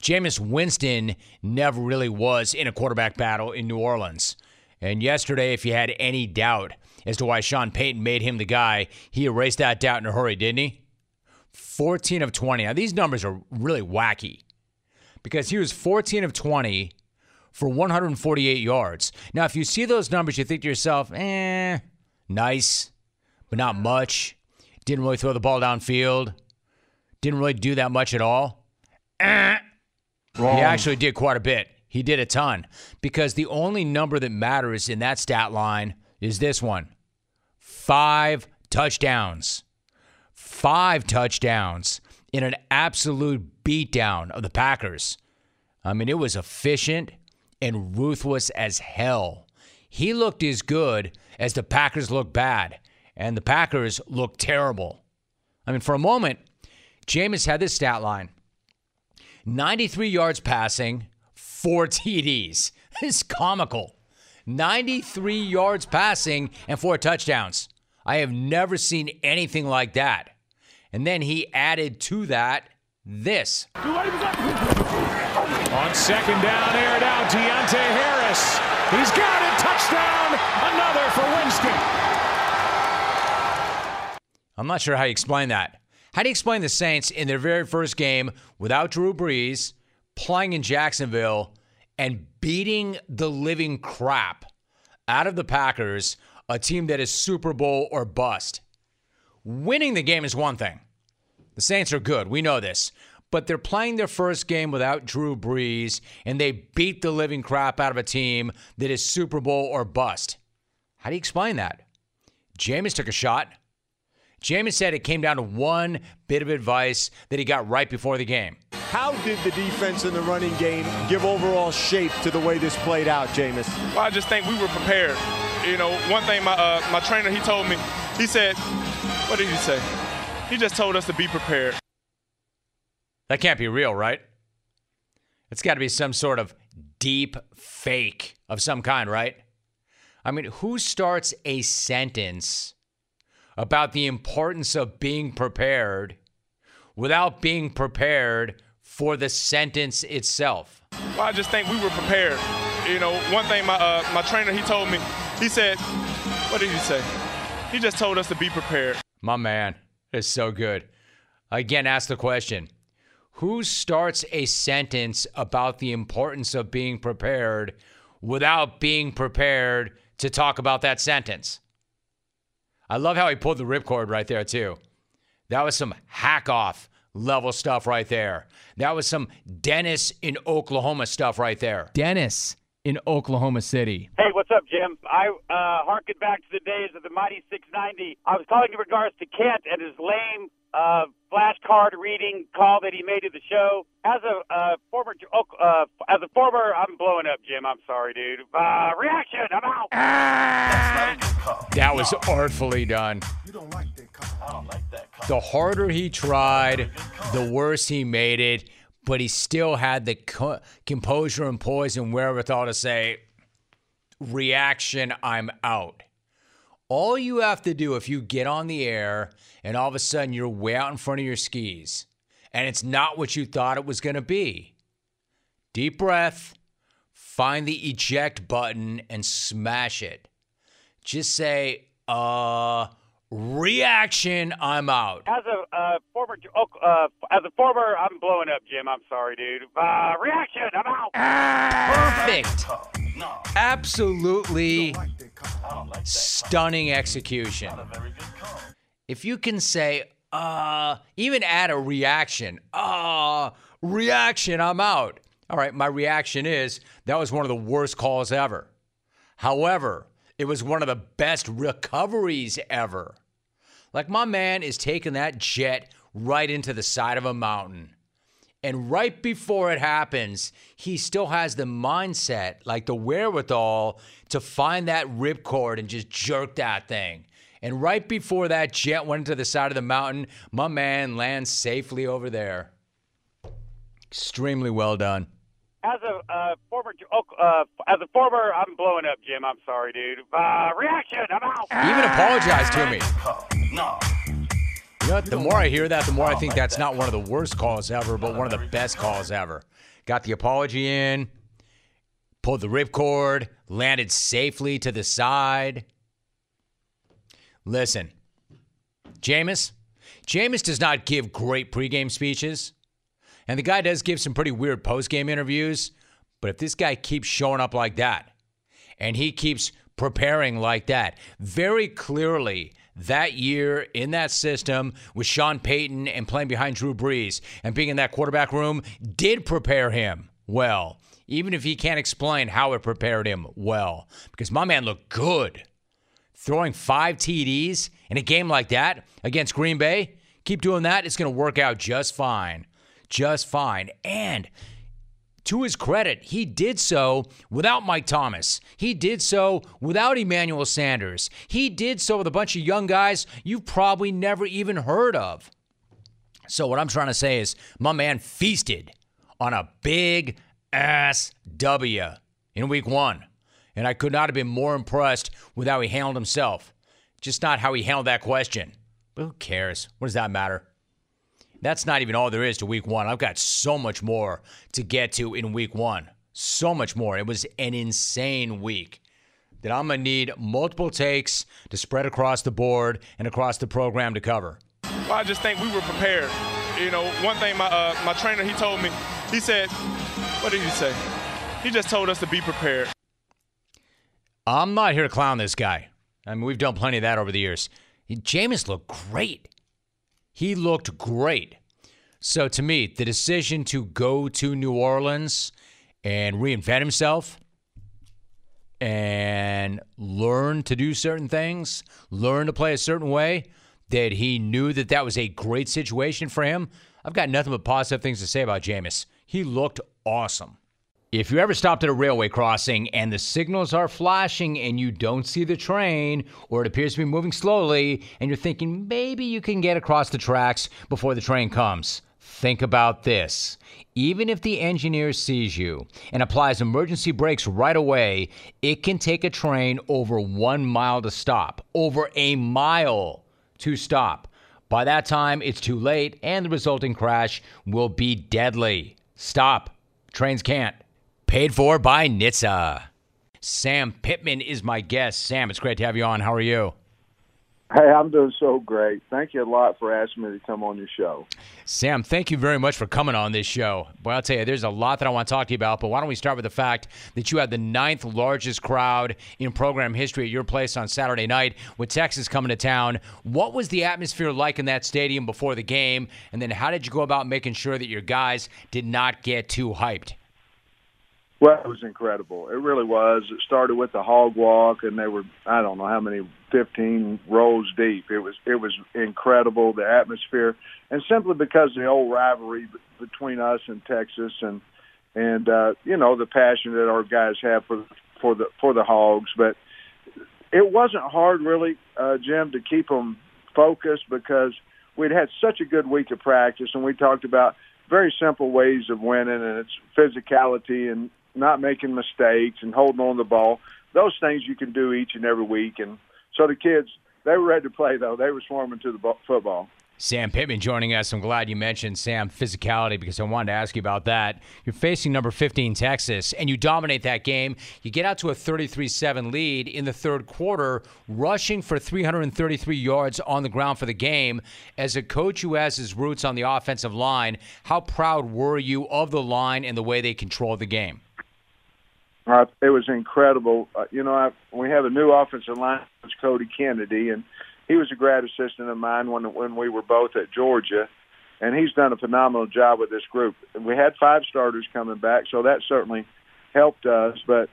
Jameis Winston never really was in a quarterback battle in New Orleans. And yesterday, if you had any doubt as to why Sean Payton made him the guy, he erased that doubt in a hurry, didn't he? 14 of 20. Now, these numbers are really wacky because he was 14 of 20 for 148 yards. Now, if you see those numbers, you think to yourself, eh, nice, but not much. Didn't really throw the ball downfield. Didn't really do that much at all. Eh. Wrong. He actually did quite a bit. He did a ton because the only number that matters in that stat line is this one five touchdowns. Five touchdowns in an absolute beatdown of the Packers. I mean, it was efficient and ruthless as hell. He looked as good as the Packers looked bad, and the Packers looked terrible. I mean, for a moment, Jameis had this stat line 93 yards passing, four *laughs* TDs. It's comical. 93 yards passing and four touchdowns. I have never seen anything like that. And then he added to that this. On second down, aired out, Deonte Harris. He's got it. Touchdown. Another for Winston. I'm not sure how you explain that. How do you explain the Saints in their very first game without Drew Brees, playing in Jacksonville, and beating the living crap out of the Packers, a team that is Super Bowl or bust? Winning the game is one thing. The Saints are good. We know this. But they're playing their first game without Drew Brees, and they beat the living crap out of a team that is Super Bowl or bust. How do you explain that? Jameis took a shot. Jameis said it came down to one bit of advice that he got right before the game. How did the defense in the running game give overall shape to the way this played out, Jameis? Well, I just think we were prepared. You know, one thing my uh, my trainer he told me, he said, what did he say? He just told us to be prepared. That can't be real, right? It's got to be some sort of deep fake of some kind, right? I mean, who starts a sentence about the importance of being prepared without being prepared for the sentence itself? Well, I just think we were prepared. You know, one thing my uh, my trainer he told me, he said, what did he say? He just told us to be prepared. My man is so good. Again, ask the question Who starts a sentence about the importance of being prepared without being prepared to talk about that sentence? I love how he pulled the ripcord right there, too. That was some hack off level stuff right there. That was some Dennis in Oklahoma stuff right there. Dennis in Oklahoma City. Hey, what's up, Jim? I uh, harkened back to the days of the Mighty 690. I was calling in regards to Kent and his lame uh, flashcard reading call that he made to the show. As a uh, former, uh, as a former, I'm blowing up, Jim. I'm sorry, dude. Uh, reaction. I'm out. That was artfully done. You don't like that call. I don't like that call. The harder he tried, the worse he made it, but he still had the co- composure and poise and wherewithal to say, reaction, I'm out. All you have to do if you get on the air and all of a sudden you're way out in front of your skis and it's not what you thought it was going to be, deep breath, find the eject button and smash it. Just say, uh, reaction, I'm out. As a uh, former, uh, as a former, I'm blowing up, Jim. I'm sorry, dude. Uh, reaction. I'm out. Perfect. Absolutely stunning execution. If you can say, uh, even add a reaction, uh, reaction, I'm out. All right, my reaction is that was one of the worst calls ever. However, it was one of the best recoveries ever. Like my man is taking that jet right into the side of a mountain. And right before it happens, he still has the mindset, like the wherewithal to find that ripcord and just jerk that thing. And right before that jet went into the side of the mountain, my man lands safely over there. Extremely well done. As a uh, former, uh, as a former, I'm blowing up, Jim. I'm sorry, dude. Uh, reaction. I'm out. Even apologized to me. You know what? The more I hear that, the more I oh, think that's not one of the worst calls ever, but one of the best calls ever. Got the apology in, pulled the ripcord, landed safely to the side. Listen, Jameis, Jameis does not give great pregame speeches, and the guy does give some pretty weird postgame interviews. But if this guy keeps showing up like that, and he keeps preparing like that, very clearly that year in that system with Sean Payton and playing behind Drew Brees and being in that quarterback room did prepare him well, even if he can't explain how it prepared him well, because my man looked good. Throwing five TDs in a game like that against Green Bay, keep doing that, it's going to work out just fine. Just fine. And to his credit, he did so without Mike Thomas. He did so without Emmanuel Sanders. He did so with a bunch of young guys you've probably never even heard of. So, what I'm trying to say is, my man feasted on a big ass W in week one. And I could not have been more impressed with how he handled himself. Just not how he handled that question. But who cares? What does that matter? That's not even all there is to week one. I've got so much more to get to in week one. So much more. It was an insane week that I'm going to need multiple takes to spread across the board and across the program to cover. Well, I just think we were prepared. You know, one thing my uh, my trainer he told me, he said, what did he say? He just told us to be prepared. I'm not here to clown this guy. I mean, we've done plenty of that over the years. Jameis looked great. He looked great. So to me, the decision to go to New Orleans and reinvent himself and learn to do certain things, learn to play a certain way, that he knew that that was a great situation for him. I've got nothing but positive things to say about Jameis. He looked awesome. If you ever stopped at a railway crossing and the signals are flashing and you don't see the train, or it appears to be moving slowly, and you're thinking maybe you can get across the tracks before the train comes, think about this. Even if the engineer sees you and applies emergency brakes right away, it can take a train over one mile to stop, over a mile to stop. By that time, it's too late, and the resulting crash will be deadly. Stop. Trains can't. Paid for by NHTSA. Sam Pittman is my guest. Sam, it's great to have you on. How are you? Hey, I'm doing so great. Thank you a lot for asking me to come on your show. Sam, thank you very much for coming on this show. Well, I'll tell you, there's a lot that I want to talk to you about, but why don't we start with the fact that you had the ninth largest crowd in program history at your place on Saturday night with Texas coming to town. What was the atmosphere like in that stadium before the game? And then how did you go about making sure that your guys did not get too hyped? Well, it was incredible. It really was. It started with the hog walk, and they were I don't know how many, fifteen rows deep. It was it was incredible the atmosphere, and simply because of the old rivalry between us and Texas, and and uh, you know the passion that our guys have for for the for the hogs. But it wasn't hard really, uh, Jim, to keep them focused because we'd had such a good week of practice, and we talked about very simple ways of winning, and it's physicality and not making mistakes and holding on the ball. Those things you can do each and every week. And so the kids, they were ready to play, though. They were swarming to the football. Sam Pittman joining us. I'm glad you mentioned Sam physicality because I wanted to ask you about that. You're facing number 15 Texas, and you dominate that game. You get out to a 33-7 lead in the third quarter, rushing for 333 yards on the ground for the game. As a coach who has his roots on the offensive line, how proud were you of the line and the way they controlled the game? Uh, it was incredible. Uh, you know, I, we have a new offensive line coach, Cody Kennedy, and he was a grad assistant of mine when when we were both at Georgia, and he's done a phenomenal job with this group. We had five starters coming back, so that certainly helped us. But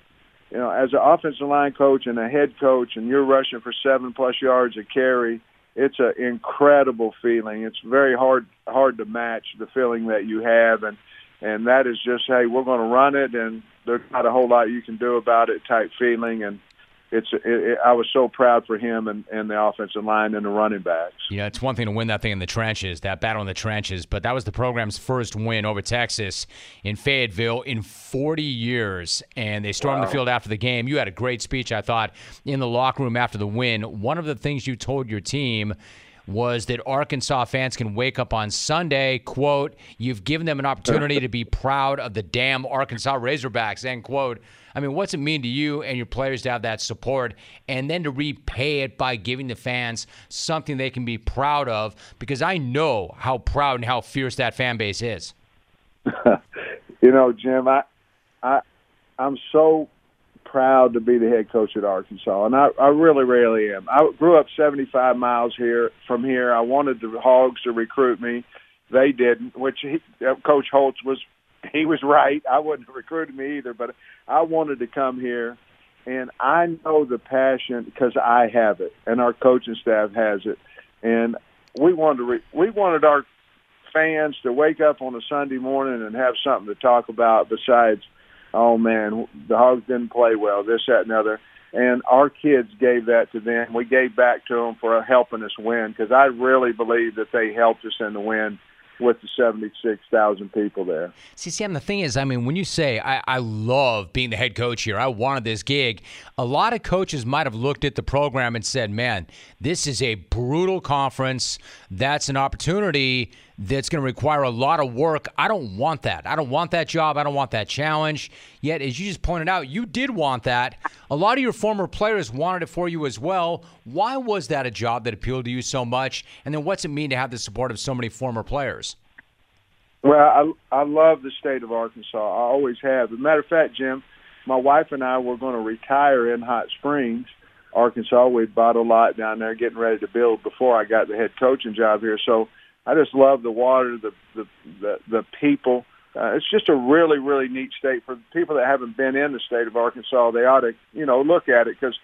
you know, as an offensive line coach and a head coach, and you're rushing for seven plus yards a carry, it's an incredible feeling. It's very hard hard to match the feeling that you have, and and that is just hey, we're going to run it, and there's not a whole lot you can do about it type feeling, and it's it, it, I was so proud for him and, and the offensive line and the running backs. Yeah, it's one thing to win that thing in the trenches, that battle in the trenches, but that was the program's first win over Texas in Fayetteville in 40 years, and they stormed wow. the field after the game. You had a great speech, I thought, in the locker room after the win. One of the things you told your team was that Arkansas fans can wake up on Sunday, quote, you've given them an opportunity to be proud of the damn Arkansas Razorbacks, end quote. I mean, what's it mean to you and your players to have that support and then to repay it by giving the fans something they can be proud of? Because I know how proud and how fierce that fan base is. *laughs* you know, Jim, I, I, I'm so proud to be the head coach at Arkansas, and I, I really, really am. I grew up 75 miles here from here. I wanted the Hogs to recruit me. They didn't, which he, uh, Coach Holtz was. He was right. I wouldn't have *laughs* recruited me either, but I wanted to come here, and I know the passion because I have it, and our coaching staff has it, and we wanted to. Re- we wanted our fans to wake up on a Sunday morning and have something to talk about besides oh man, the Hogs didn't play well, this, that, and other. And our kids gave that to them. We gave back to them for helping us win because I really believe that they helped us in the win with the 76,000 people there. See, Sam, the thing is, I mean, when you say, I, I love being the head coach here, I wanted this gig, a lot of coaches might have looked at the program and said, man, this is a brutal conference. That's an opportunity that's going to require a lot of work. I don't want that. I don't want that job. I don't want that challenge. Yet, as you just pointed out, you did want that. A lot of your former players wanted it for you as well. Why was that a job that appealed to you so much? And then what's it mean to have the support of so many former players? Well, I, I love the state of Arkansas. I always have. As a matter of fact, Jim, my wife and I were going to retire in Hot Springs, Arkansas. We bought a lot down there, getting ready to build before I got the head coaching job here. So I just love the water, the the the, the people. Uh, it's just a really really neat state for people that haven't been in the state of Arkansas. They ought to you know look at it because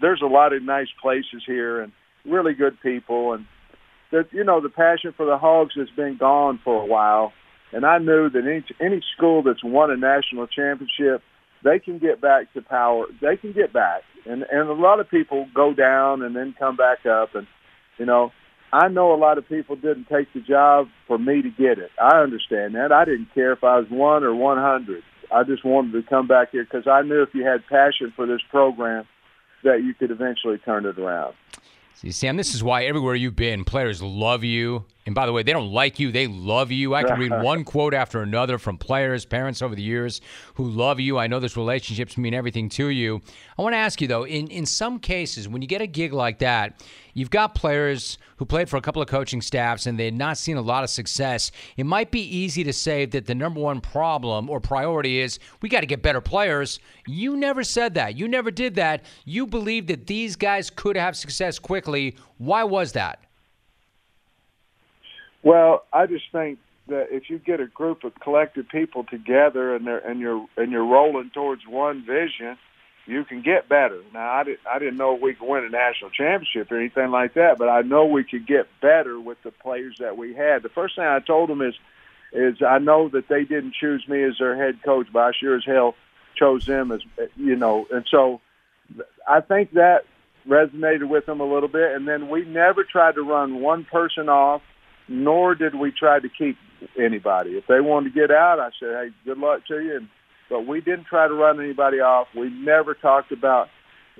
there's a lot of nice places here and really good people and the you know the passion for the Hogs has been gone for a while. And I knew that any any school that's won a national championship, they can get back to power. They can get back, and and a lot of people go down and then come back up, and you know I know a lot of people didn't take the job for me to get it. I understand that. I didn't care if I was one or 100. I just wanted to come back here because I knew if you had passion for this program that you could eventually turn it around. See, Sam, this is why everywhere you've been, players love you. And by the way, they don't like you, they love you. I can read *laughs* one quote after another from players, parents over the years who love you. I know those relationships mean everything to you. I want to ask you, though, in, in some cases, when you get a gig like that, you've got players who played for a couple of coaching staffs and they had not seen a lot of success. It might be easy to say that the number one problem or priority is we got to get better players. You never said that. You never did that. You believed that these guys could have success quickly. Why was that? Well, I just think that if you get a group of collective people together and they're and you're and you're rolling towards one vision, you can get better. Now, I didn't I didn't know we could win a national championship or anything like that, but I know we could get better with the players that we had. The first thing I told them is is I know that they didn't choose me as their head coach, but I sure as hell chose them as you know, and so I think that resonated with them a little bit. And then we never tried to run one person off nor did we try to keep anybody. If they wanted to get out, I said, hey, good luck to you. And, but we didn't try to run anybody off. We never talked about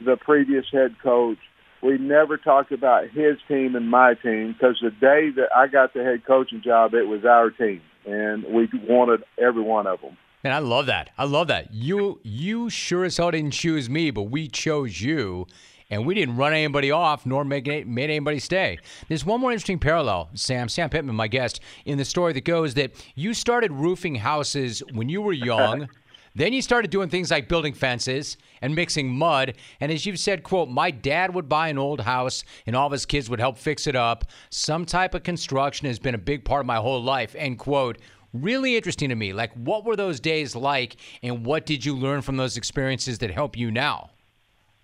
the previous head coach. We never talked about his team and my team because the day that I got the head coaching job, it was our team, and we wanted every one of them. And I love that. I love that. You you sure as hell didn't choose me, but we chose you and we didn't run anybody off nor make it, made anybody stay. There's one more interesting parallel, Sam. Sam Pittman, my guest, in the story that goes that you started roofing houses when you were young. *laughs* Then you started doing things like building fences and mixing mud. And as you've said, quote, my dad would buy an old house and all of his kids would help fix it up. Some type of construction has been a big part of my whole life, end quote. Really interesting to me. Like, what were those days like and what did you learn from those experiences that help you now?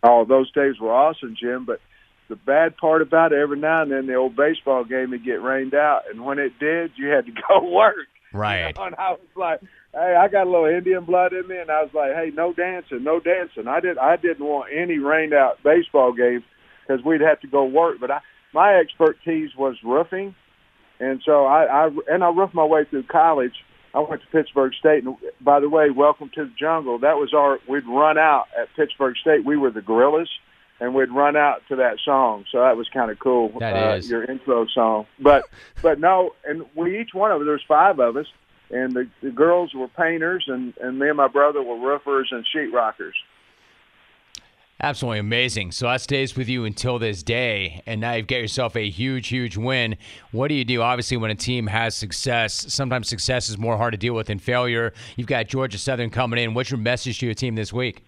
Oh, those days were awesome, Jim. But the bad part about it, every now and then the old baseball game would get rained out, and when it did, you had to *laughs* go work. Right. You know? And I was like, hey, I got a little Indian blood in me, and I was like, hey, no dancing, no dancing. I did, I didn't want any rained out baseball games because we'd have to go work. But I, my expertise was roofing, and so I, I and I roofed my way through college I went to Pittsburg State, and by the way, welcome to the jungle. That was our. We'd run out at Pittsburg State. We were the Gorillas, and we'd run out to that song. So that was kind of cool. That uh, is. your intro song. But *laughs* but no, and we each one of us. There's five of us, and the, the girls were painters, and and me and my brother were roofers and sheetrockers. Absolutely amazing. So that stays with you until this day, and now you've got yourself a huge, huge win. What do you do? Obviously, when a team has success, sometimes success is more hard to deal with than failure. You've got Georgia Southern coming in. What's your message to your team this week?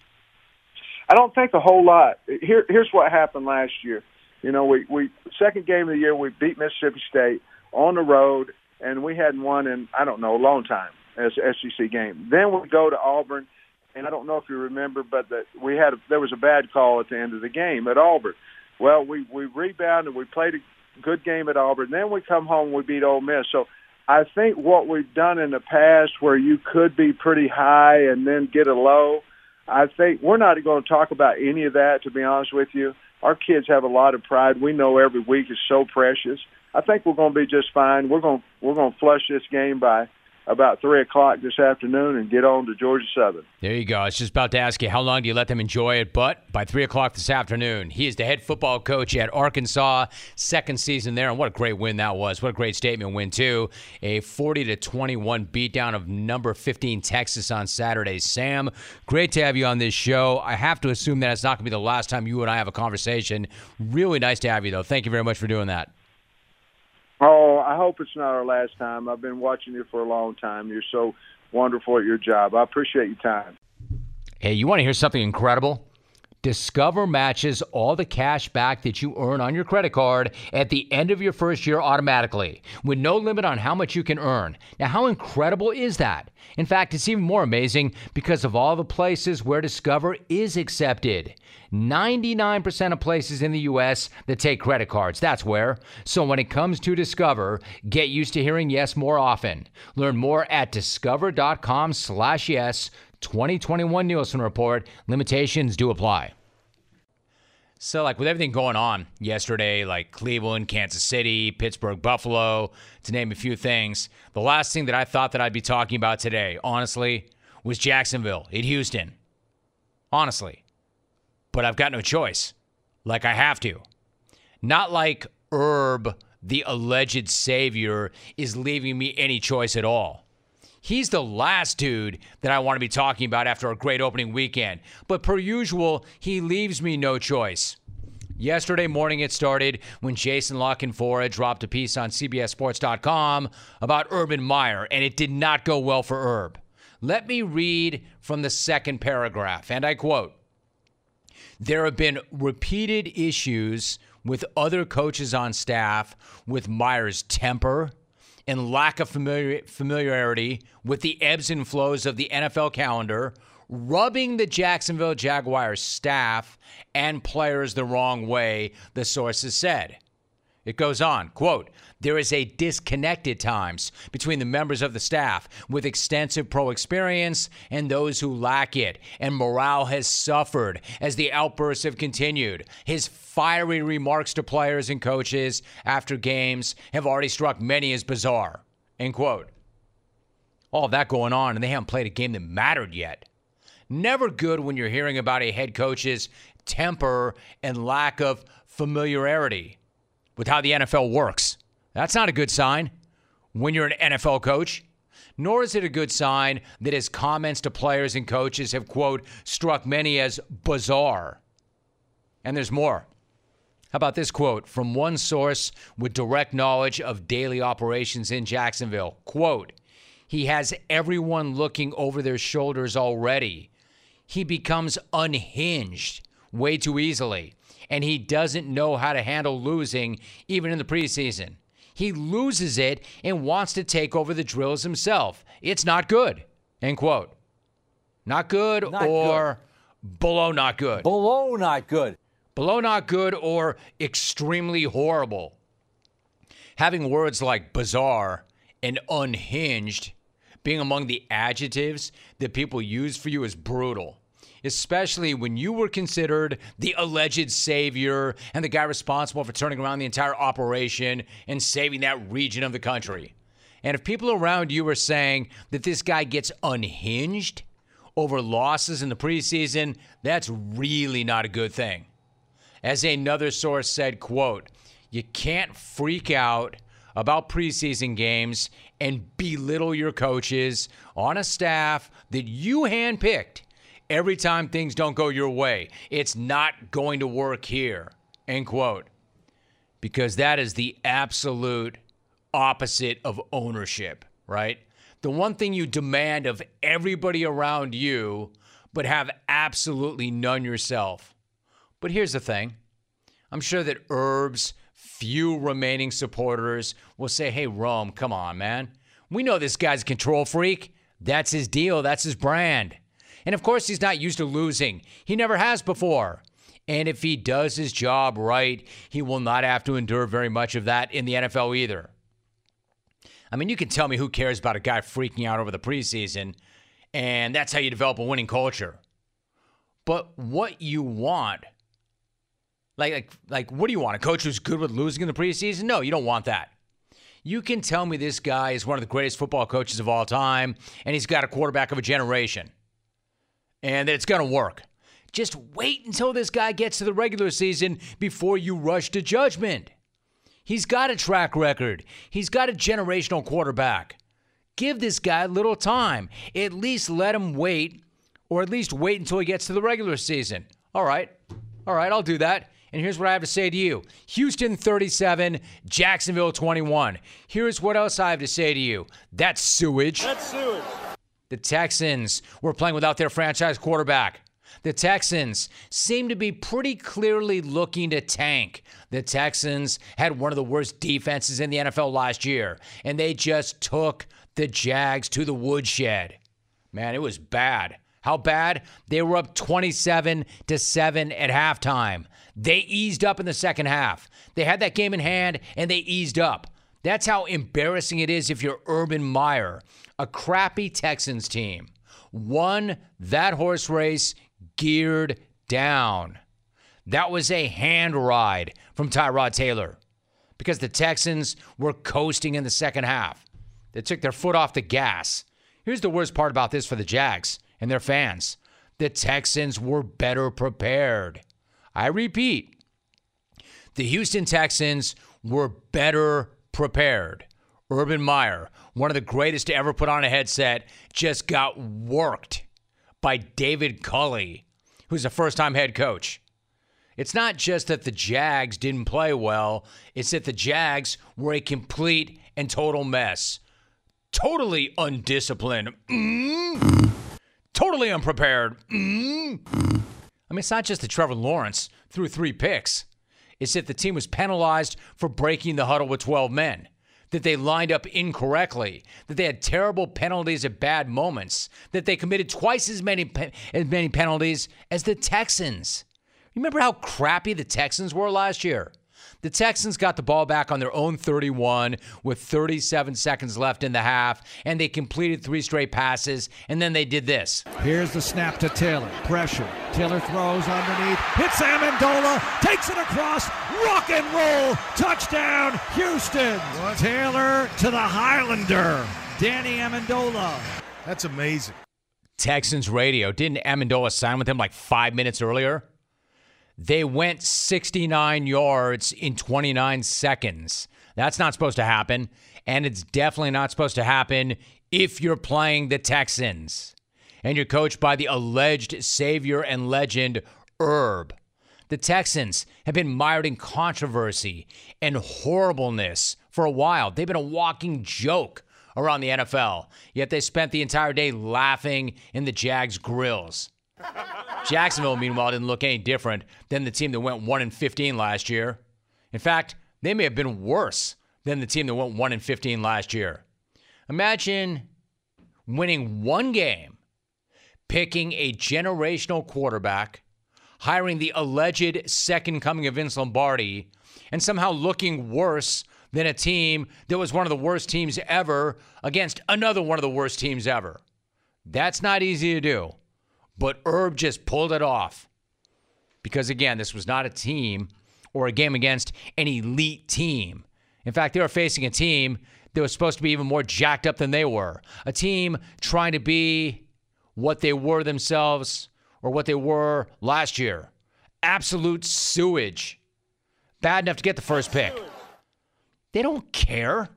I don't think a whole lot. Here, here's what happened last year. You know, we we second game of the year we beat Mississippi State on the road, and we hadn't won in I don't know a long time as SEC game. Then we go to Auburn, and I don't know if you remember, but that we had a, there was a bad call at the end of the game at Auburn. Well, we we rebounded, we played a good game at Auburn. Then we come home, we beat Ole Miss. So I think what we've done in the past, where you could be pretty high and then get a low, I think we're not going to talk about any of that. To be honest with you, our kids have a lot of pride. We know every week is so precious. I think we're going to be just fine. We're going we're going to flush this game by about three o'clock this afternoon and get on to Georgia Southern. There you go. I was just about to ask you how long do you let them enjoy it, but by three o'clock this afternoon, he is the head football coach at Arkansas, second season there, and what a great win that was! What a great statement win too. A forty to twenty-one beatdown of number fifteen Texas on Saturday. Sam, great to have you on this show. I have to assume that it's not going to be the last time you and I have a conversation. Really nice to have you, though. Thank you very much for doing that. Oh, I hope it's not our last time. I've been watching you for a long time. You're so wonderful at your job. I appreciate your time. Hey, you want to hear something incredible? Discover matches all the cash back that you earn on your credit card at the end of your first year automatically, with no limit on how much you can earn. Now, how incredible is that? In fact, it's even more amazing because of all the places where Discover is accepted. 99% of places in the US that take credit cards. That's where. So when it comes to Discover, get used to hearing yes more often. Learn more at discover.com/yes. 2021 Nielsen report. Limitations do apply. So, like with everything going on yesterday, like Cleveland, Kansas City, Pittsburgh, Buffalo, to name a few things, the last thing that I thought that I'd be talking about today, honestly, was Jacksonville at Houston. Honestly. But I've got no choice. Like I have to. Not like Herb, the alleged savior, is leaving me any choice at all. He's the last dude that I want to be talking about after a great opening weekend. But per usual, he leaves me no choice. Yesterday morning, it started when Jason La Canfora dropped a piece on CBSSports.com about Urban Meyer, and it did not go well for Herb. Let me read from the second paragraph, and I quote There have been repeated issues with other coaches on staff with Meyer's temper and lack of familiar, familiarity with the ebbs and flows of the NFL calendar, rubbing the Jacksonville Jaguars staff and players the wrong way, the sources said. It goes on, quote, there is a disconnect at times between the members of the staff with extensive pro experience and those who lack it, and morale has suffered as the outbursts have continued. His fiery remarks to players and coaches after games have already struck many as bizarre. End quote. All that going on, and they haven't played a game that mattered yet. Never good when you're hearing about a head coach's temper and lack of familiarity with how the NFL works. That's not a good sign when you're an NFL coach. Nor is it a good sign that his comments to players and coaches have, quote, struck many as bizarre. And there's more. How about this quote from one source with direct knowledge of daily operations in Jacksonville? Quote, he has everyone looking over their shoulders already. He becomes unhinged way too easily, and he doesn't know how to handle losing even in the preseason. He loses it and wants to take over the drills himself. It's not good. End quote. Not good Not or below not good. Below not good. Below not good or extremely horrible. Having words like bizarre and unhinged being among the adjectives that people use for you is brutal especially when you were considered the alleged savior and the guy responsible for turning around the entire operation and saving that region of the country. And if people around you are saying that this guy gets unhinged over losses in the preseason, that's really not a good thing. As another source said, quote, you can't freak out about preseason games and belittle your coaches on a staff that you handpicked every time things don't go your way. It's not going to work here. End quote. Because that is the absolute opposite of ownership, right? The one thing you demand of everybody around you, but have absolutely none yourself. But here's the thing I'm sure that Herb's few remaining supporters will say, hey, Rome, come on, man. We know this guy's a control freak. That's his deal, that's his brand. And of course, he's not used to losing, he never has before. And if he does his job right, he will not have to endure very much of that in the NFL either. I mean, you can tell me who cares about a guy freaking out over the preseason, and that's how you develop a winning culture. But what you want, like, like, like, what do you want? A coach who's good with losing in the preseason? No, you don't want that. You can tell me this guy is one of the greatest football coaches of all time, and he's got a quarterback of a generation, and that it's going to work. Just wait until this guy gets to the regular season before you rush to judgment. He's got a track record, he's got a generational quarterback. Give this guy a little time. At least let him wait, or at least wait until he gets to the regular season. All right. All right, I'll do that. And here's what I have to say to you Houston 37, Jacksonville 21. Here's what else I have to say to you that's sewage. That's sewage. The Texans were playing without their franchise quarterback. The Texans seem to be pretty clearly looking to tank. The Texans had one of the worst defenses in the NFL last year, and they just took the Jags to the woodshed. Man, it was bad. How bad? They were up 27 to 7 at halftime. They eased up in the second half. They had that game in hand and they eased up. That's how embarrassing it is if you're Urban Meyer, a crappy Texans team. Won that horse race geared down. That was a hand ride from Tyrod Taylor because the Texans were coasting in the second half. They took their foot off the gas. Here's the worst part about this for the Jags and their fans the Texans were better prepared. I repeat, the Houston Texans were better prepared. Urban Meyer, one of the greatest to ever put on a headset, just got worked by David Culley, who's a first time head coach. It's not just that the Jags didn't play well, it's that the Jags were a complete and total mess. Totally undisciplined. Mm. Totally unprepared. Mm. I mean, it's not just that Trevor Lawrence threw three picks. It's that the team was penalized for breaking the huddle with 12 men, that they lined up incorrectly, that they had terrible penalties at bad moments, that they committed twice as many as many penalties as the Texans. Remember how crappy the Texans were last year? The Texans got the ball back on their own 31 with 37 seconds left in the half, and they completed three straight passes, and then they did this. Here's the snap to Taylor. Pressure. Taylor throws underneath. Hits Amendola. Takes it across. Rock and roll. Touchdown, Houston. Taylor to the Highlander. Danny Amendola. That's amazing. Texans radio. Didn't Amendola sign with him like five minutes earlier? They went 69 yards in 29 seconds. That's not supposed to happen. And it's definitely not supposed to happen if you're playing the Texans and you're coached by the alleged savior and legend, Herb. The Texans have been mired in controversy and horribleness for a while. They've been a walking joke around the NFL, yet they spent the entire day laughing in the Jags' grills. Jacksonville, meanwhile, didn't look any different than the team that went 1 and 15 last year. In fact, they may have been worse than the team that went 1 and 15 last year. Imagine winning one game, picking a generational quarterback, hiring the alleged second coming of Vince Lombardi, and somehow looking worse than a team that was one of the worst teams ever against another one of the worst teams ever. That's not easy to do. But Herb just pulled it off. Because again, this was not a team or a game against an elite team. In fact, they were facing a team that was supposed to be even more jacked up than they were. A team trying to be what they were themselves or what they were last year. Absolute sewage. Bad enough to get the first pick. They don't care.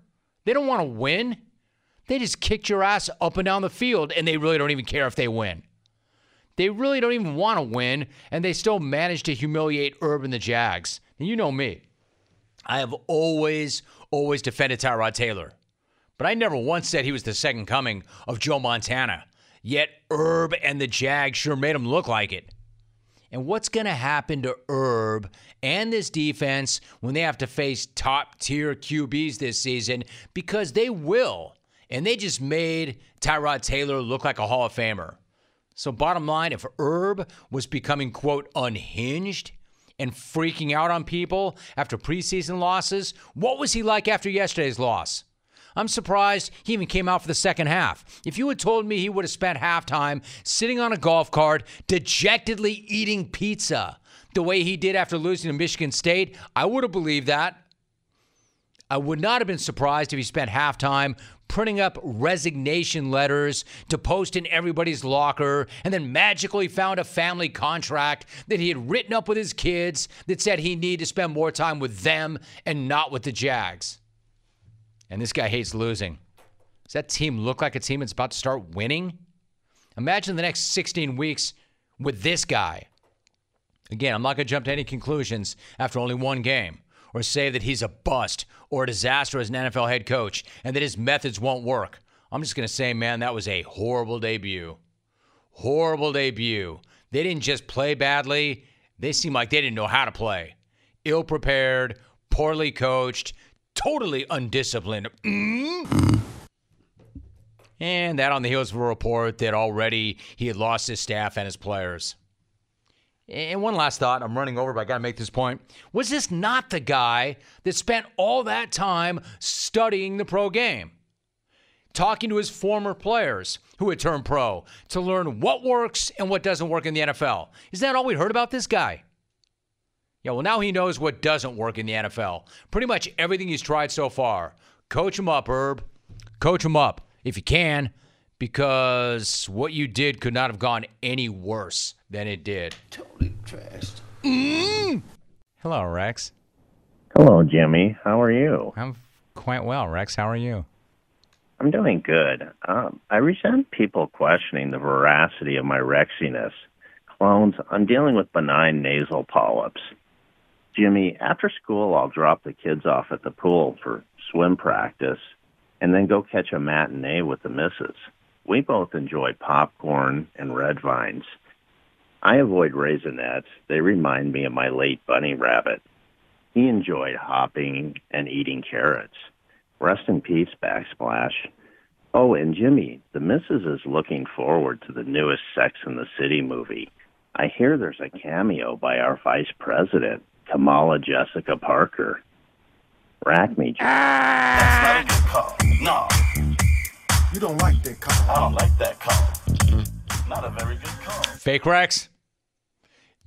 They don't want to win. They just kicked your ass up and down the field, and they really don't even care if they win. They really don't even want to win, and they still manage to humiliate Urban the Jags. And you know me. I have always, always defended Tyrod Taylor. But I never once said he was the second coming of Joe Montana. Yet Herb and the Jags sure made him look like it. And what's going to happen to Herb and this defense when they have to face top tier QBs this season? Because they will. And they just made Tyrod Taylor look like a Hall of Famer. So, bottom line, if Herb was becoming, quote, unhinged and freaking out on people after preseason losses, what was he like after yesterday's loss? I'm surprised he even came out for the second half. If you had told me he would have spent halftime sitting on a golf cart, dejectedly eating pizza the way he did after losing to Michigan State, I would have believed that. I would not have been surprised if he spent halftime printing up resignation letters to post in everybody's locker and then magically found a family contract that he had written up with his kids that said he needed to spend more time with them and not with the Jags. And this guy hates losing. Does that team look like a team that's about to start winning? Imagine the next 16 weeks with this guy. Again, I'm not going to jump to any conclusions after only one game or say that he's a bust or a disaster as an NFL head coach and that his methods won't work. I'm just going to say, man, that was a horrible debut. Horrible debut. They didn't just play badly, they seemed like they didn't know how to play. Ill prepared, poorly coached, totally undisciplined. Mm. And that on the heels of a report that already he had lost his staff and his players. And one last thought, I'm running over, but I got to make this point. Was this not the guy that spent all that time studying the pro game? Talking to his former players who had turned pro to learn what works and what doesn't work in the NFL. Is that all we heard about this guy? Yeah, well, now he knows what doesn't work in the NFL. Pretty much everything he's tried so far. Coach him up, Herb. Coach him up if you can, because what you did could not have gone any worse than it did. Totally trashed. Mm. Hello, Rex. Hello, Jimmy. How are you? I'm quite well, Rex. How are you? I'm doing good. Um, I resent people questioning the veracity of my Rexiness. Clones, I'm dealing with benign nasal polyps. Jimmy, after school, I'll drop the kids off at the pool for swim practice and then go catch a matinee with the missus. We both enjoy popcorn and red vines. I avoid Raisinets. They remind me of my late bunny rabbit. He enjoyed hopping and eating carrots. Rest in peace, Backsplash. Oh, and Jimmy, the missus is looking forward to the newest Sex in the City movie. I hear there's a cameo by our vice president, Kamala Jessica Parker. Rack me, Jimmy. That's not a good call. No. You don't like that call. I don't like that call. Not a very good call. Fake Rex.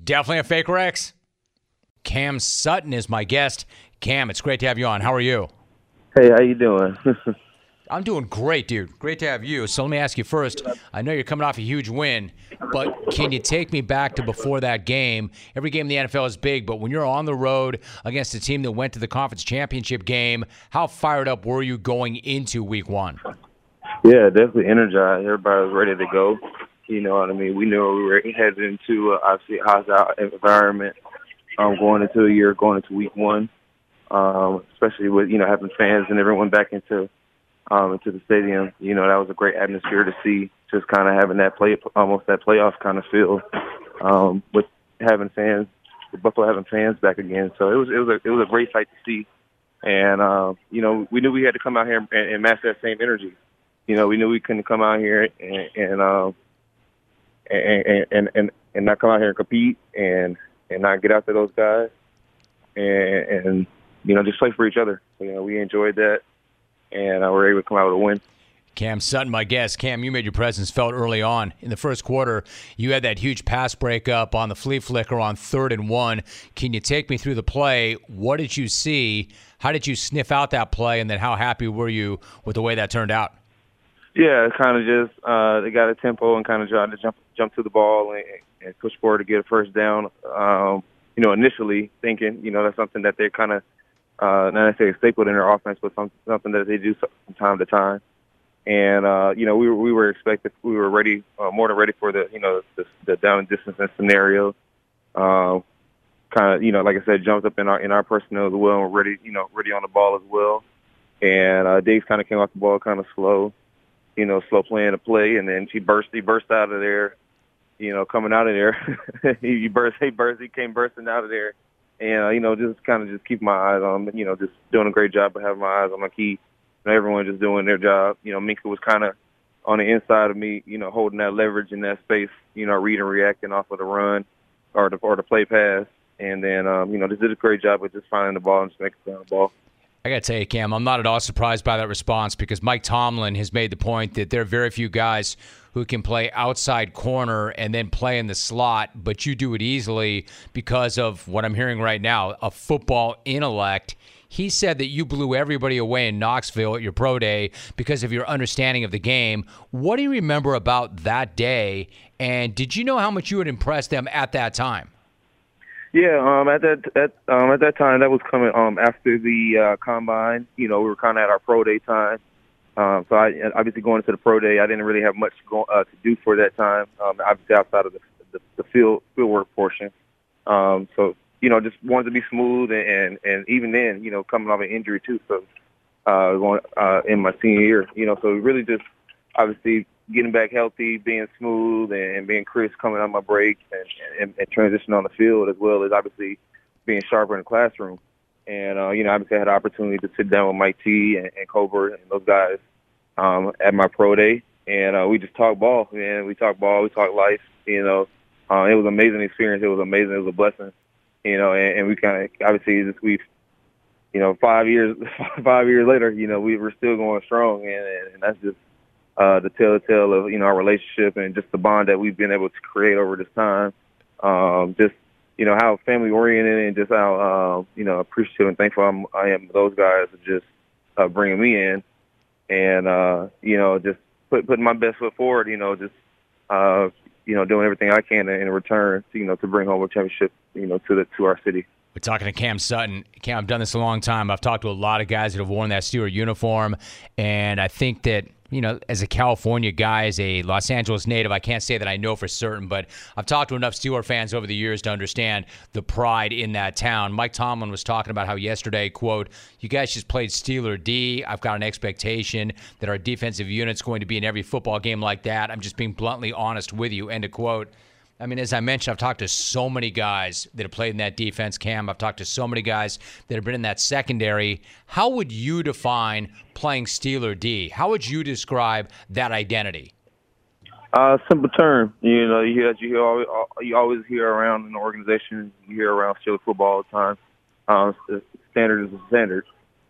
Definitely a fake Rex. Cam Sutton is my guest. Cam, it's great to have you on. How are you? Hey, how you doing? *laughs* I'm doing great, dude. Great to have you. So let me ask you first. I know you're coming off a huge win, but can you take me back to before that game? Every game in the NFL is big, but when you're on the road against a team that went to the conference championship game, how fired up were you going into week one? Yeah, definitely energized. Everybody was ready to go. You know what I mean? We knew we were headed into uh, obviously hostile environment um, going into a year, going into week one, um, especially with you know having fans and everyone back into um, into the stadium. You know that was a great atmosphere to see. Just kind of having that play, almost that playoff kind of feel, um, with having fans, with Buffalo having fans back again. So it was it was a it was a great sight to see, and uh, you know we knew we had to come out here and, and match that same energy. You know we knew we couldn't come out here and and um, and, and and and not come out here and compete and and not get after those guys and and you know just play for each other. You know we enjoyed that and uh, we're able to come out with a win. Cam Sutton, my guest. Cam, you made your presence felt early on. In the first quarter, you had that huge pass breakup on the flea flicker on third and one. Can you take me through the play? What did you see? How did you sniff out that play? And then how happy were you with the way that turned out? Yeah, kind of just uh, they got a tempo and kind of tried to jump jump to the ball and, and push forward to get a first down. Um, you know, initially thinking, you know, that's something that they're kind of uh, not necessarily stapled in their offense, but some, something that they do from time to time. And uh, you know, we were we were expected, we were ready, uh, more than ready for the you know the, the down and distance scenario. Uh, kind of you know, like I said, jumped up in our in our personnel as well, and ready you know ready on the ball as well. And uh, Dave kind of came off the ball kind of slow. you know, slow playing a play, and then he burst, he burst out of there, you know, coming out of there, *laughs* he burst, he burst, he came bursting out of there, and uh, you know, just kind of just keep my eyes on, you know, just doing a great job of having my eyes on my key, and everyone just doing their job. You know, Minkah was kind of on the inside of me, you know, holding that leverage in that space, you know, reading, reacting off of the run or the or the play pass, and then um, you know, just did a great job of just finding the ball and just making the ball. I got to tell you, Cam, I'm not at all surprised by that response because Mike Tomlin has made the point that there are very few guys who can play outside corner and then play in the slot, but you do it easily because of what I'm hearing right now a football intellect. He said that you blew everybody away in Knoxville at your pro day because of your understanding of the game. What do you remember about that day? And did you know how much you had impressed them at that time? Yeah, um, at that at um, at that time, that was coming um, after the uh, combine. You know, we were kind of at our pro day time. Um, so I obviously going into the pro day, I didn't really have much go, uh, to do for that time. Um, obviously outside of the the, the field field work portion. Um, so you know, just wanted to be smooth and, and even then, you know, coming off an injury too. So uh, going uh, in my senior year, you know, so really just obviously getting back healthy, being smooth, and, being crisp coming on my break, and, and, and transition on the field as well as obviously being sharper in the classroom. And uh, you know, obviously I had the opportunity to sit down with Mike T and, and Colbert and those guys um, at my pro day, and uh, we just talked ball. Man, we talked ball, we talked life. You know, uh, it was an amazing experience. It was amazing. It was a blessing. You know, and, and we kind of obviously just we've you know five years *laughs* five years later, you know, we were still going strong, and, and that's just uh, the telltale of you know our relationship and just the bond that we've been able to create over this time. Um, just you know how family oriented and just how uh, you know appreciative and thankful I'm, I am those guys for just uh, bringing me in, and uh, you know just put, putting my best foot forward. You know just uh, you know doing everything I can in return, to, you know to bring home a championship you know to the to our city. We're talking to Cam Sutton. Cam, I've done this a long time. I've talked to a lot of guys that have worn that Steeler uniform, and I think that you know, as a California guy, as a Los Angeles native, I can't say that I know for certain, but I've talked to enough Steeler fans over the years to understand the pride in that town. Mike Tomlin was talking about how yesterday, quote, you guys just played Steeler D. I've got an expectation that our defensive unit's going to be in every football game like that. I'm just being bluntly honest with you, end of quote. I mean, as I mentioned, I've talked to so many guys that have played in that defense, Cam. I've talked to so many guys that have been in that secondary. How would you define playing Steeler D? How would you describe that identity? Uh, simple term. You know, you hear you hear always, you always hear around in the organization. You hear around Steeler football all the time. Um, standard is a standard.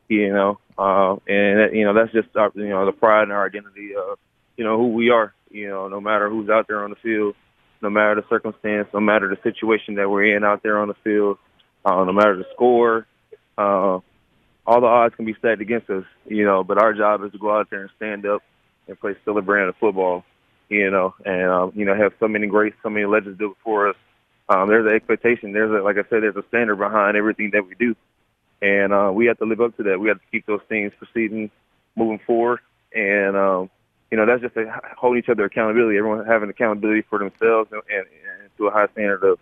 You know, uh, and you know that's just our, you know the pride and our identity of you know who we are. You know, no matter who's out there on the field no matter the circumstance, no matter the situation that we're in out there on the field, uh, no matter the score, uh, all the odds can be stacked against us, you know, but our job is to go out there and stand up and play Steeler brand of football, you know, and, um, you know, have so many greats, so many legends do it for us. Um, there's an expectation. There's a, like I said, there's a standard behind everything that we do. And, uh, we have to live up to that. We have to keep those things proceeding, moving forward. And, um, you know, that's just a, hold each other accountability. Everyone having accountability for themselves and, and, and to a high standard of,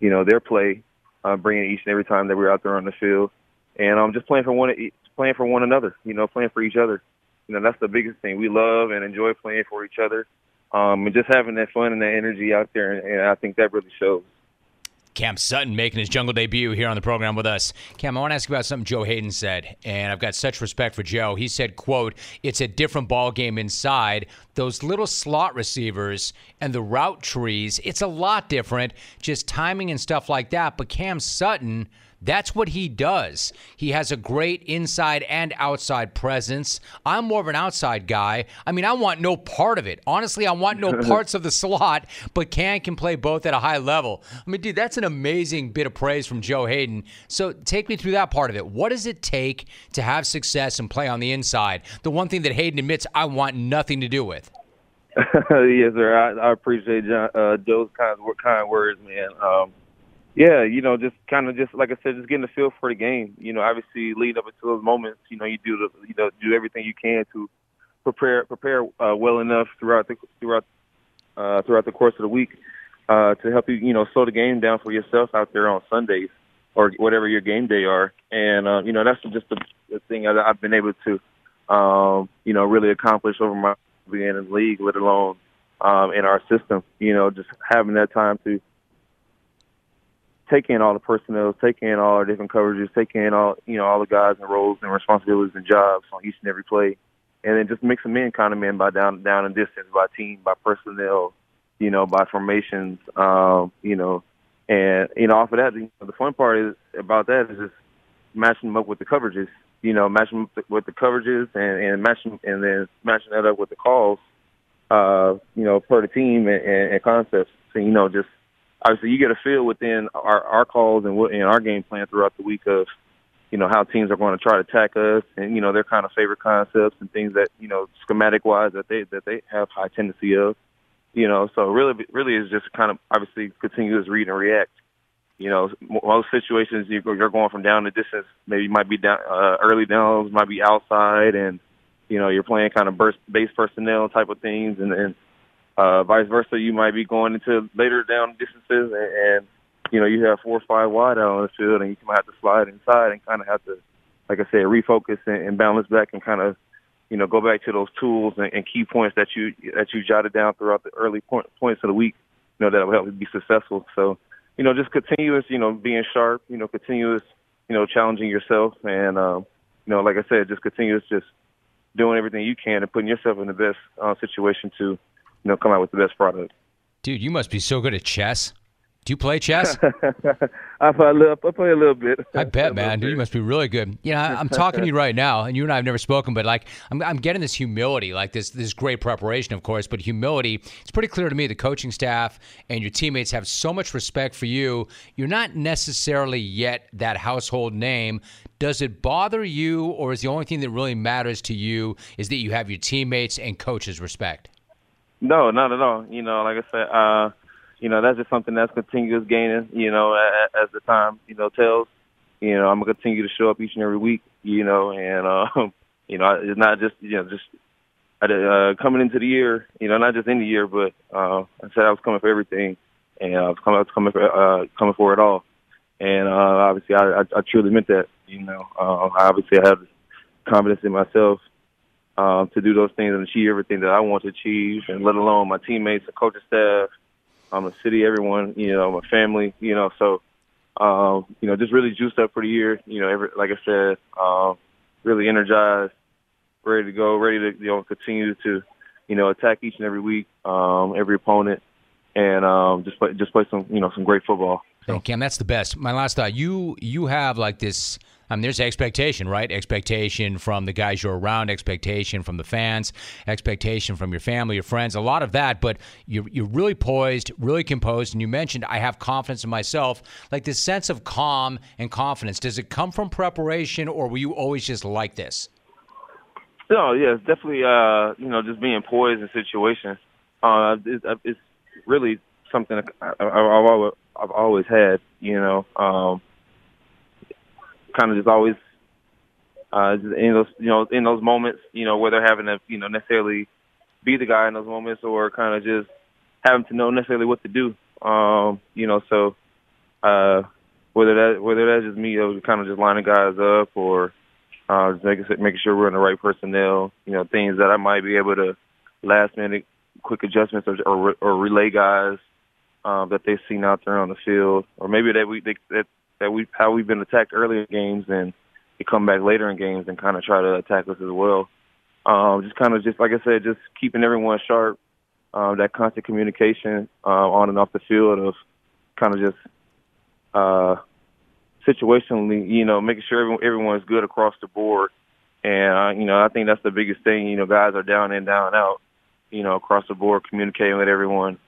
you know, their play, uh, bringing each and every time that we're out there on the field, and um, just playing for one, playing for one another. You know, playing for each other. You know, that's the biggest thing. We love and enjoy playing for each other, um, and just having that fun and that energy out there. And, and I think that really shows. Cam Sutton making his jungle debut here on the program with us. Cam, I want to ask you about something Joe Haden said, and I've got such respect for Joe. He said, quote, it's a different ball game inside. Those little slot receivers and the route trees, it's a lot different, just timing and stuff like that. But Cam Sutton – that's what he does. He has a great inside and outside presence. I'm more of an outside guy. I mean, I want no part of it. Honestly, I want no *laughs* parts of the slot, but Cam can play both at a high level. I mean, dude, that's an amazing bit of praise from Joe Haden. So take me through that part of it. What does it take to have success and play on the inside? The one thing that Haden admits I want nothing to do with. *laughs* yes, sir. I, I appreciate John, uh, Joe's kind kind words, man. Um, yeah, you know, just kind of just like I said, just getting a feel for the game. You know, obviously lead up into those moments, you know, you do the, you know, do everything you can to prepare prepare uh, well enough throughout the throughout uh, throughout the course of the week uh, to help you, you know, slow the game down for yourself out there on Sundays or whatever your game day are. And uh, you know, that's just the, the thing that I've been able to, um, you know, really accomplish over my be in the league, let alone um, in our system. You know, just having that time to take in all the personnel, take in all our different coverages, take in all you know all the guys and roles and responsibilities and jobs on each and every play, and then just mix them in, kind of in by down down and distance, by team, by personnel, you know, by formations, um, you know, and you know off of that, you know, the fun part is about that is just matching them up with the coverages, you know, matching them with the coverages and, and matching and then matching that up with the calls, uh, you know, per the team and, and, and concepts. So you know, just obviously you get a feel within our, our calls and what in our game plan throughout the week of, you know, how teams are going to try to attack us and, you know, their kind of favorite concepts and things that, you know, schematic wise that they, that they have high tendency of, you know, so really, really is just kind of obviously continuous read and react. You know, most situations you're going from down to distance, maybe you might be down, uh, early downs, might be outside and, you know, you're playing kind of burst base personnel type of things and, and uh, vice versa, you might be going into later down distances, and, and you know you have four or five wide out on the field, and you might have to slide inside and kind of have to, like I said, refocus and, and balance back and kind of, you know, go back to those tools and, and key points that you that you jotted down throughout the early point, points of the week. You know that will help you be successful. So, you know, just continuous, you know, being sharp, you know, continuous, you know, challenging yourself, and um, you know, like I said, just continuous, just doing everything you can and putting yourself in the best uh, situation to you know, come out with the best product. Dude, you must be so good at chess. Do you play chess? *laughs* I play a little. I play a little bit. I bet, man. Dude, you must be really good. You know, I'm talking to you right now, and you and I have never spoken, but like, I'm, I'm getting this humility, like this this great preparation, of course, but humility. It's pretty clear to me the coaching staff and your teammates have so much respect for you. You're not necessarily yet that household name. Does it bother you, or is the only thing that really matters to you is that you have your teammates and coaches' respect? No, not at all. You know, like I said, uh, you know, that's just something that's continuous gaining, you know, as, as the time, you know, tells. You know, I'm gonna continue to show up each and every week, you know, and um, *laughs* you know, it's not just you know, just uh, coming into the year, you know, not just in the year, but uh, I said I was coming for everything, and I was coming, I was coming for, uh, coming for it all, and uh, obviously I, I, I truly meant that. You know, uh, obviously have confidence in myself um, to do those things and achieve everything that I want to achieve, and let alone my teammates, the coaching staff, um, the city, everyone, you know, my family, you know. So, um, you know, just really juiced up for the year. You know, every, like I said, um, really energized, ready to go, ready to you know continue to, you know, attack each and every week, um, every opponent, and um, just play just play some you know some great football. So. Cam, that's the best. My last thought: you you have like this I mean, there's expectation, right? Expectation from the guys you're around, expectation from the fans, expectation from your family, your friends, a lot of that. But you're, you're really poised, really composed. And you mentioned, I have confidence in myself. Like this sense of calm and confidence, does it come from preparation or were you always just like this? No, yeah, it's definitely, uh, you know, just being poised in situations. Uh, it's, it's really something I've always had, you know. Um, kind of just always uh, in those you know in those moments, you know, whether having to you know necessarily be the guy in those moments or kind of just having to know necessarily what to do. Um, you know, so uh, whether that whether that's just me, you know, kind of just lining guys up or uh, just making making sure we're in the right personnel. You know, things that I might be able to last minute quick adjustments or or, or relay guys um, that they've seen out there on the field, or maybe that we they, that that we how we've been attacked early in games and we come back later in games and kind of try to attack us as well. Um, just kind of just like I said, just keeping everyone sharp. Um, that constant communication uh, on and off the field of kind of just uh, situationally, you know, making sure everyone, everyone is good across the board. And uh, you know, I think that's the biggest thing. You know, guys are down in, down out. You know, across the board, communicating with everyone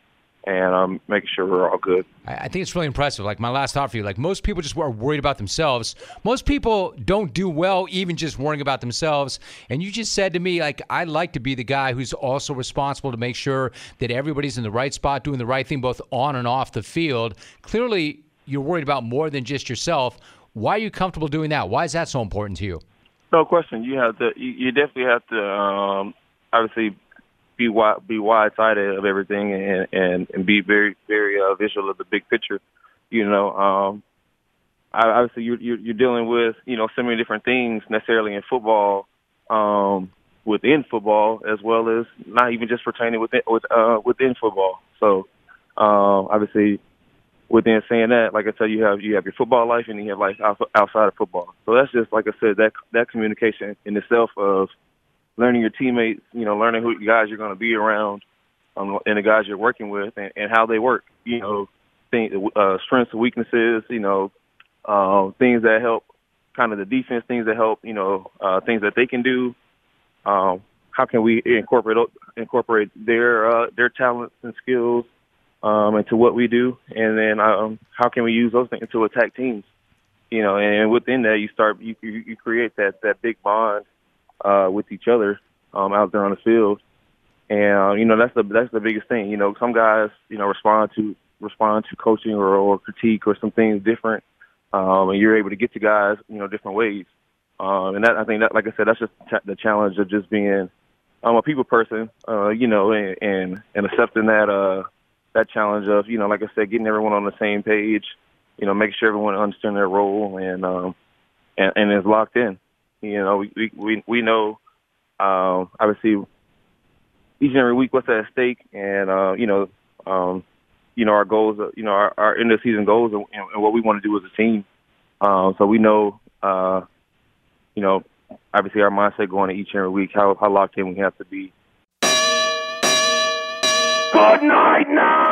and um, making sure we're all good. I think it's really impressive. Like my last thought for you, like most people just are worried about themselves. Most people don't do well even just worrying about themselves. And you just said to me, like I like to be the guy who's also responsible to make sure that everybody's in the right spot, doing the right thing, both on and off the field. Clearly, you're worried about more than just yourself. Why are you comfortable doing that? Why is that so important to you? No question. You have to. You, you definitely have to. Um, obviously be wide, be wide sided of everything and, and, and be very, very uh, visual of the big picture. You know, um, I, obviously you're, you're, you're dealing with, you know, so many different things necessarily in football, um, within football as well as not even just pertaining within with uh, within football. So um, obviously, within saying that, like I said, you have you have your football life and you have life outside of football. So that's just like I said that that communication in itself of learning your teammates, you know, learning who guys you're going to be around, um, and the guys you're working with, and, and how they work. You know, things, uh, strengths and weaknesses. You know, uh, things that help kind of the defense, things that help. You know, uh, things that they can do. Um, how can we incorporate incorporate their uh, their talents and skills um, into what we do, and then um, how can we use those things to attack teams? You know, and within that, you start you you create that that big bond uh, with each other um, out there on the field, and uh, you know that's the that's the biggest thing. You know, some guys you know respond to respond to coaching or, or critique or some things different, um, and you're able to get to guys you know different ways. Um, and that I think that, like I said, that's just the challenge of just being um, a people person, uh, you know, and, and and accepting that uh that challenge of you know, like I said, getting everyone on the same page, you know, making sure everyone understands their role and um and, and is locked in. You know, we we we know um obviously each and every week what's at stake, and uh, you know, um, you know our goals, you know our, our end of season goals, and, and what we want to do as a team. Um, so we know, uh, you know, obviously our mindset going to each and every week, how how locked in we have to be. Good night now.